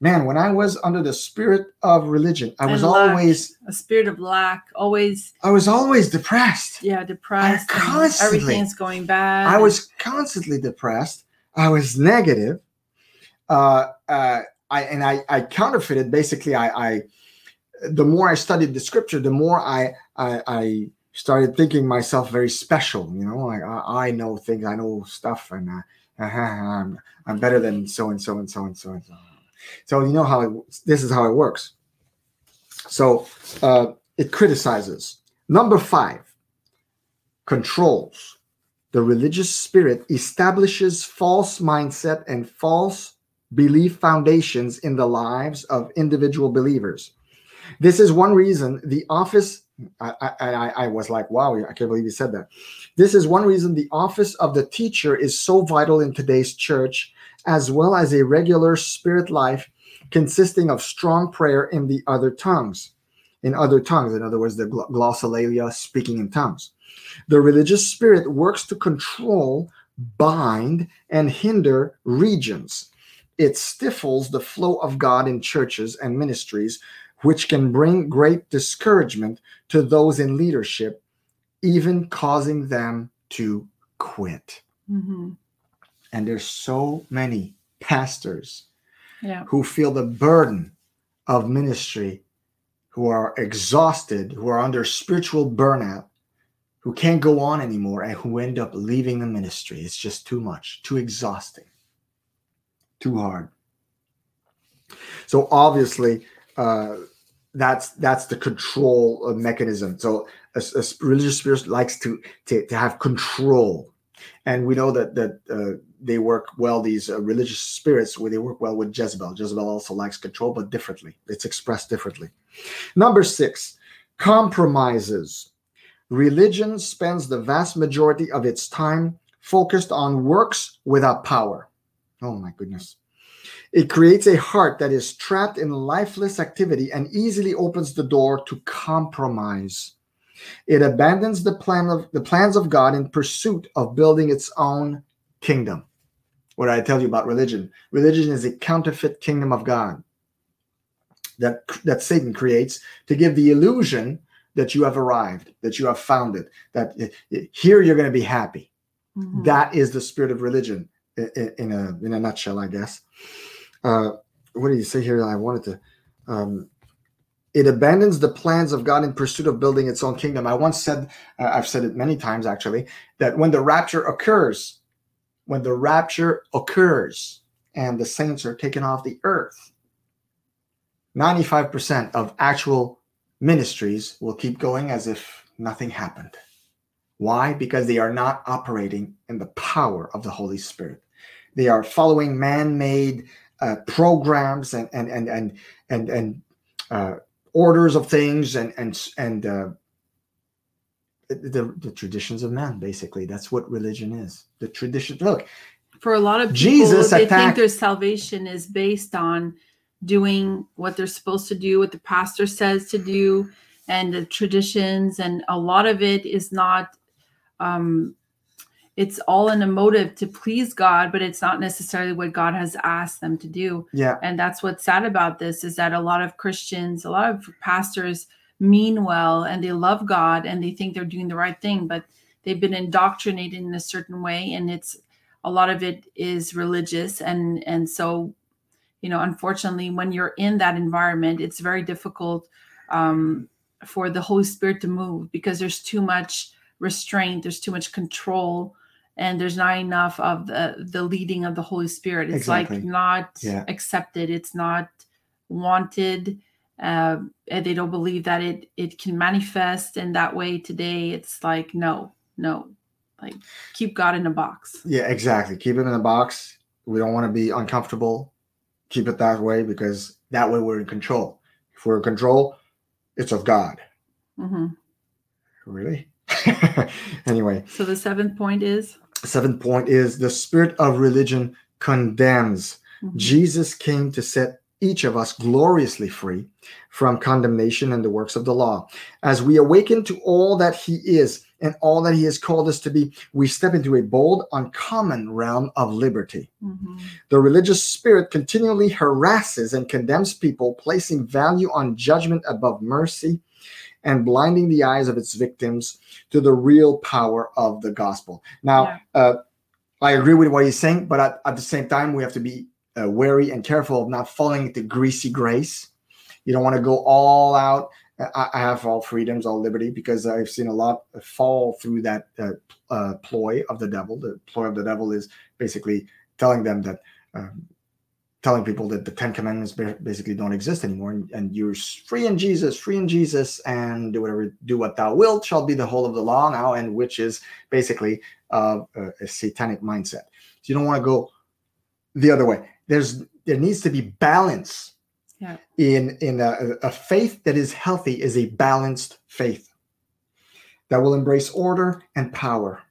man, when I was under the spirit of religion, I was lack, always a spirit of lack, always I was always depressed. Yeah, depressed. Constantly, everything's going bad. I was constantly depressed. I was negative. Uh, uh, I and I, I counterfeited. Basically, I, I the more I studied the scripture, the more I, I, I started thinking myself very special. You know, like I, I know things, I know stuff, and uh, I'm, I'm better than so and so and so and so and so. So you know how it, this is how it works. So uh, it criticizes. Number five, controls. The religious spirit establishes false mindset and false belief foundations in the lives of individual believers. This is one reason the office. I, I, I was like, wow, I can't believe you said that. This is one reason the office of the teacher is so vital in today's church as well as a regular spirit life consisting of strong prayer in the other tongues. In other tongues, in other words, the glossolalia, speaking in tongues. The religious spirit works to control, bind, and hinder regions. It stifles the flow of God in churches and ministries, which can bring great discouragement to those in leadership, even causing them to quit. Mm-hmm. And there's so many pastors yeah. who feel the burden of ministry, who are exhausted, who are under spiritual burnout, who can't go on anymore, and who end up leaving the ministry. It's just too much, too exhausting, too hard. So obviously, uh, that's that's the control mechanism. So a, a religious spirit likes to, to to have control, and we know that that uh, they work well these uh, religious spirits where they work well with jezebel. Jezebel also likes control but differently. It's expressed differently. Number six compromises. Religion spends the vast majority of its time focused on works without power. Oh my goodness it creates a heart that is trapped in lifeless activity and easily opens the door to compromise it abandons the plan of the plans of god in pursuit of building its own kingdom what I tell you about religion. Religion is a counterfeit kingdom of God that that Satan creates to give the illusion that you have arrived, that you have found it, that here you're going to be happy. Mm-hmm. That is the spirit of religion in, in, a in a nutshell, I guess. Uh, what did you say here? I wanted to. Um, it abandons the plans of God in pursuit of building its own kingdom. I once said, uh, I've said it many times actually, that when the rapture occurs, when the rapture occurs and the saints are taken off the earth, 95% of actual ministries will keep going as if nothing happened. Why? Because they are not operating in the power of the Holy Spirit. They are following man-made uh, programs and and and and and, and uh, orders of things and and and uh, the the traditions of men. Basically, that's what religion is. The tradition. Look, For a lot of people, Jesus they attacked- think their salvation is based on doing what they're supposed to do, what the pastor says to do, and the traditions. And a lot of it is not. Um, it's all in a motive to please God, but it's not necessarily what God has asked them to do. yeah, and that's what's sad about this is that a lot of christians a lot of pastors mean well and they love god and they think they're doing the right thing but they've been indoctrinated in a certain way and it's a lot of it is religious and and so you know unfortunately when you're in that environment it's very difficult um, for the holy spirit to move because there's too much restraint there's too much control and there's not enough of the the leading of the holy spirit it's Exactly. like not Yeah. accepted it's not wanted uh, and they don't believe that it it can manifest in that way today it's like no no like keep god in a box yeah, exactly. Keep it in a box. We don't want to be uncomfortable. Keep it that way because that way we're in control. If we're in control, it's of God. Mm-hmm. Really? anyway, so the seventh point is seventh point is the spirit of religion condemns. Mhm. Jesus came to set each of us gloriously free from condemnation and the works of the law. As we awaken to all that He is and all that He has called us to be, we step into a bold, uncommon realm of liberty. Mhm. The religious spirit continually harasses and condemns people, placing value on judgment above mercy and blinding the eyes of its victims to the real power of the gospel. Now, Yeah. uh, I agree with what he's saying, but at, at the same time, we have to be uh, wary and careful of not falling into greasy grace. You don't want to go all out. I, I have all freedoms, all liberty, because I've seen a lot fall through that uh, uh, ploy of the devil. The ploy of the devil is basically telling them that, um, telling people that the Ten Commandments basically don't exist anymore, and, and you're free in Jesus, free in Jesus, and do whatever, do what thou wilt, shall be the whole of the law now, and which is basically uh, a, satanic mindset. So you don't want to go the other way. There's there needs to be balance Yeah. in in a, a faith that is healthy is a balanced faith that will embrace order and power,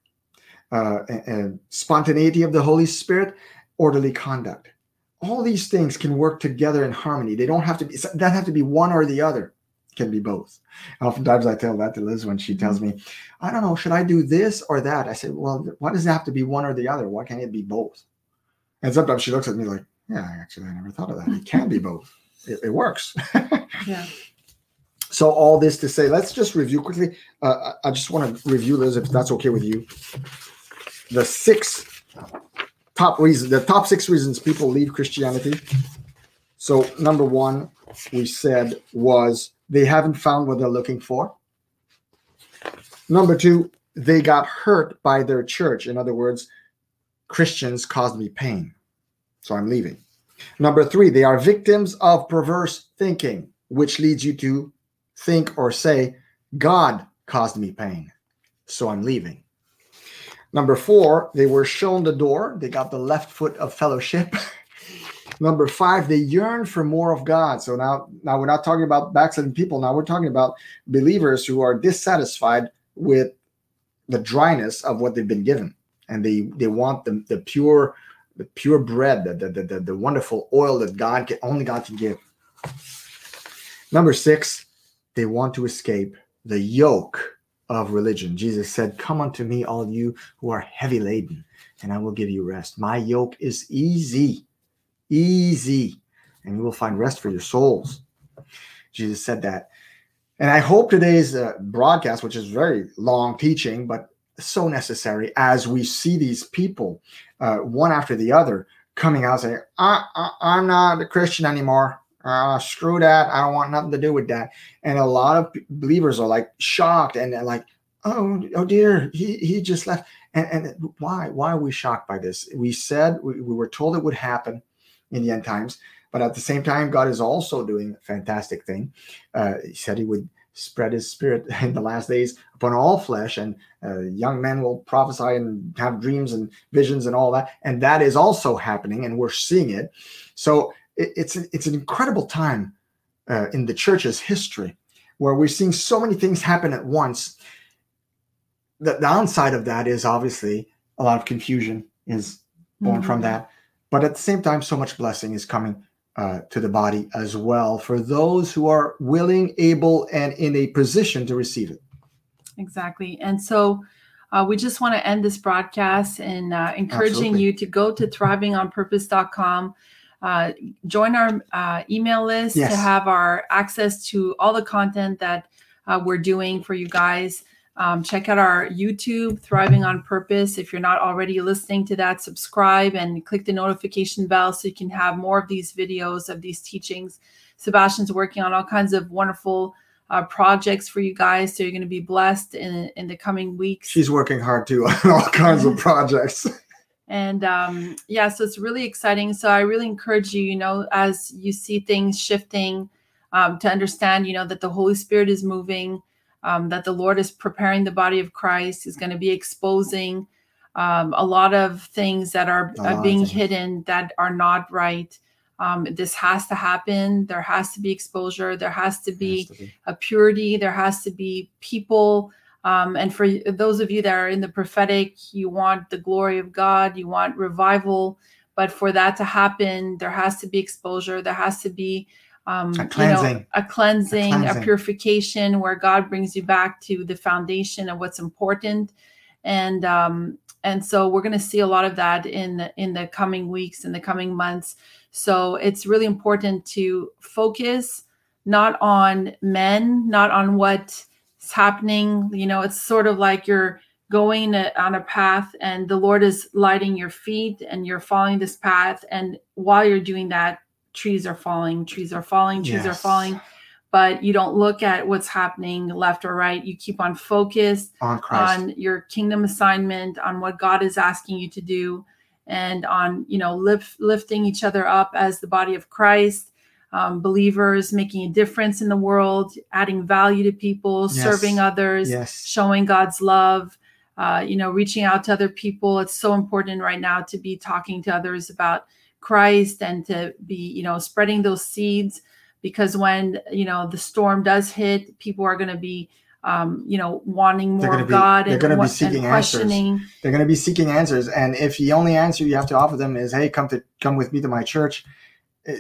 uh, and, and spontaneity of the Holy Spirit, orderly conduct. All these things can work together in harmony. They don't have to be that have to be one or the other. It can be both. Oftentimes I tell that to Liz when she tells me, I don't know, should I do this or that? I say, Well, why does it have to be one or the other? Why can't it be both? And sometimes she looks at me like, Yeah, actually, I never thought of that. It can be both. It, it works. yeah So all this to say, let's just review quickly. Uh, I I just want to review, Liz, if that's okay with you. The six top reasons, the top six reasons people leave Christianity. So number one, we said was they haven't found what they're looking for. Number two, they got hurt by their church. In other words, Christians caused me pain, so I'm leaving. Number three, they are victims of perverse thinking, which leads you to think or say, God caused me pain, so I'm leaving. Number four, they were shown the door. They got the left foot of fellowship. Number five, they yearn for more of God. So now, now we're not talking about backsliding people. Now we're talking about believers who are dissatisfied with the dryness of what they've been given, and they they want the the pure the pure bread, the the, the, the wonderful oil that God can only God can give. Number six, they want to escape the yoke of religion. Jesus said, Come unto me, all you who are heavy laden, and I will give you rest. My yoke is easy, easy, and you will find rest for your souls. Jesus said that. And I hope today's uh, broadcast, which is very long teaching, but so necessary as we see these people, uh, one after the other, coming out saying, I, I, I'm not a Christian anymore. Uh, screw that. I don't want nothing to do with that. And a lot of believers are like shocked and like, oh, oh dear, he, he just left. And, and why? Why are we shocked by this? We said we, we were told it would happen in the end times, but at the same time, God is also doing a fantastic thing. Uh, he said he would spread his spirit in the last days upon all flesh, and uh, young men will prophesy and have dreams and visions and all that. And that is also happening, and we're seeing it. So it, it's it's an incredible time uh, in the church's history, where we're seeing so many things happen at once. The downside of that is obviously a lot of confusion is born from Mhm. that, but at the same time, so much blessing is coming uh, to the body as well for those who are willing, able, and in a position to receive it. Exactly. And so uh, we just want to end this broadcast and uh, encouraging Absolutely. you to go to thrivingonpurpose.com, uh, join our uh, email list Yes. to have our access to all the content that uh, we're doing for you guys. Um, check out our YouTube, Thriving on Purpose. If you're not already listening to that, subscribe and click the notification bell so you can have more of these videos of these teachings. Sebastian's working on all kinds of wonderful uh, projects for you guys. So you're going to be blessed in, in the coming weeks. She's working hard too on all kinds of projects. And um, yeah, so it's really exciting. So I really encourage you, you know, as you see things shifting, um, to understand, you know, that the Holy Spirit is moving, um, that the Lord is preparing the body of Christ, is going to be exposing um, a lot of things that are uh, being hidden that are not right. Um, this has to happen. There has to be exposure. There has to be Has to be. a purity. There has to be people. Um, and for those of you that are in the prophetic, you want the glory of God, you want revival. But for that to happen, there has to be exposure. There has to be um, A you know, cleansing. a cleansing, a, purification, where God brings you back to the foundation of what's important. And um, and so we're going to see a lot of that in the, in the coming weeks, in the coming months. So it's really important to focus not on men, not on what's happening. You know, it's sort of like you're going on a path and the Lord is lighting your feet and you're following this path. And while you're doing that, trees are falling, trees are falling, trees are falling. But you don't look at what's happening left or right. You keep on focused on Christ. on your kingdom assignment on what god is asking you to do and on you know lift, lifting each other up as the body of christ um, believers making a difference in the world adding value to people Yes. serving others yes. showing god's love uh, you know reaching out to other people it's so important right now to be talking to others about christ and to be you know spreading those seeds because when you know the storm does hit people are going to be um, you know wanting more of be- god they're and, gonna be what- and seeking answers. questioning They're going to be seeking answers, and if the only answer you have to offer them is, "Hey, come to come with me to my church,"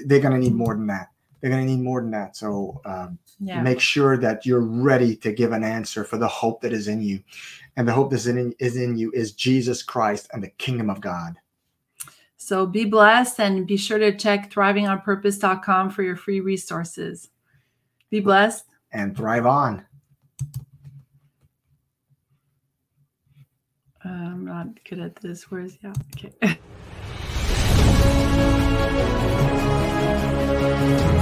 they're going to need more than that. They're going to need more than that. So um, yeah make sure that you're ready to give an answer for the hope that is in you, and the hope that is in is in you is Jesus Christ and the kingdom of God. so be blessed and be sure to check thrivingonpurpose.com for your free resources be blessed And thrive on. I'm not good at this where's yeah okay Thank you.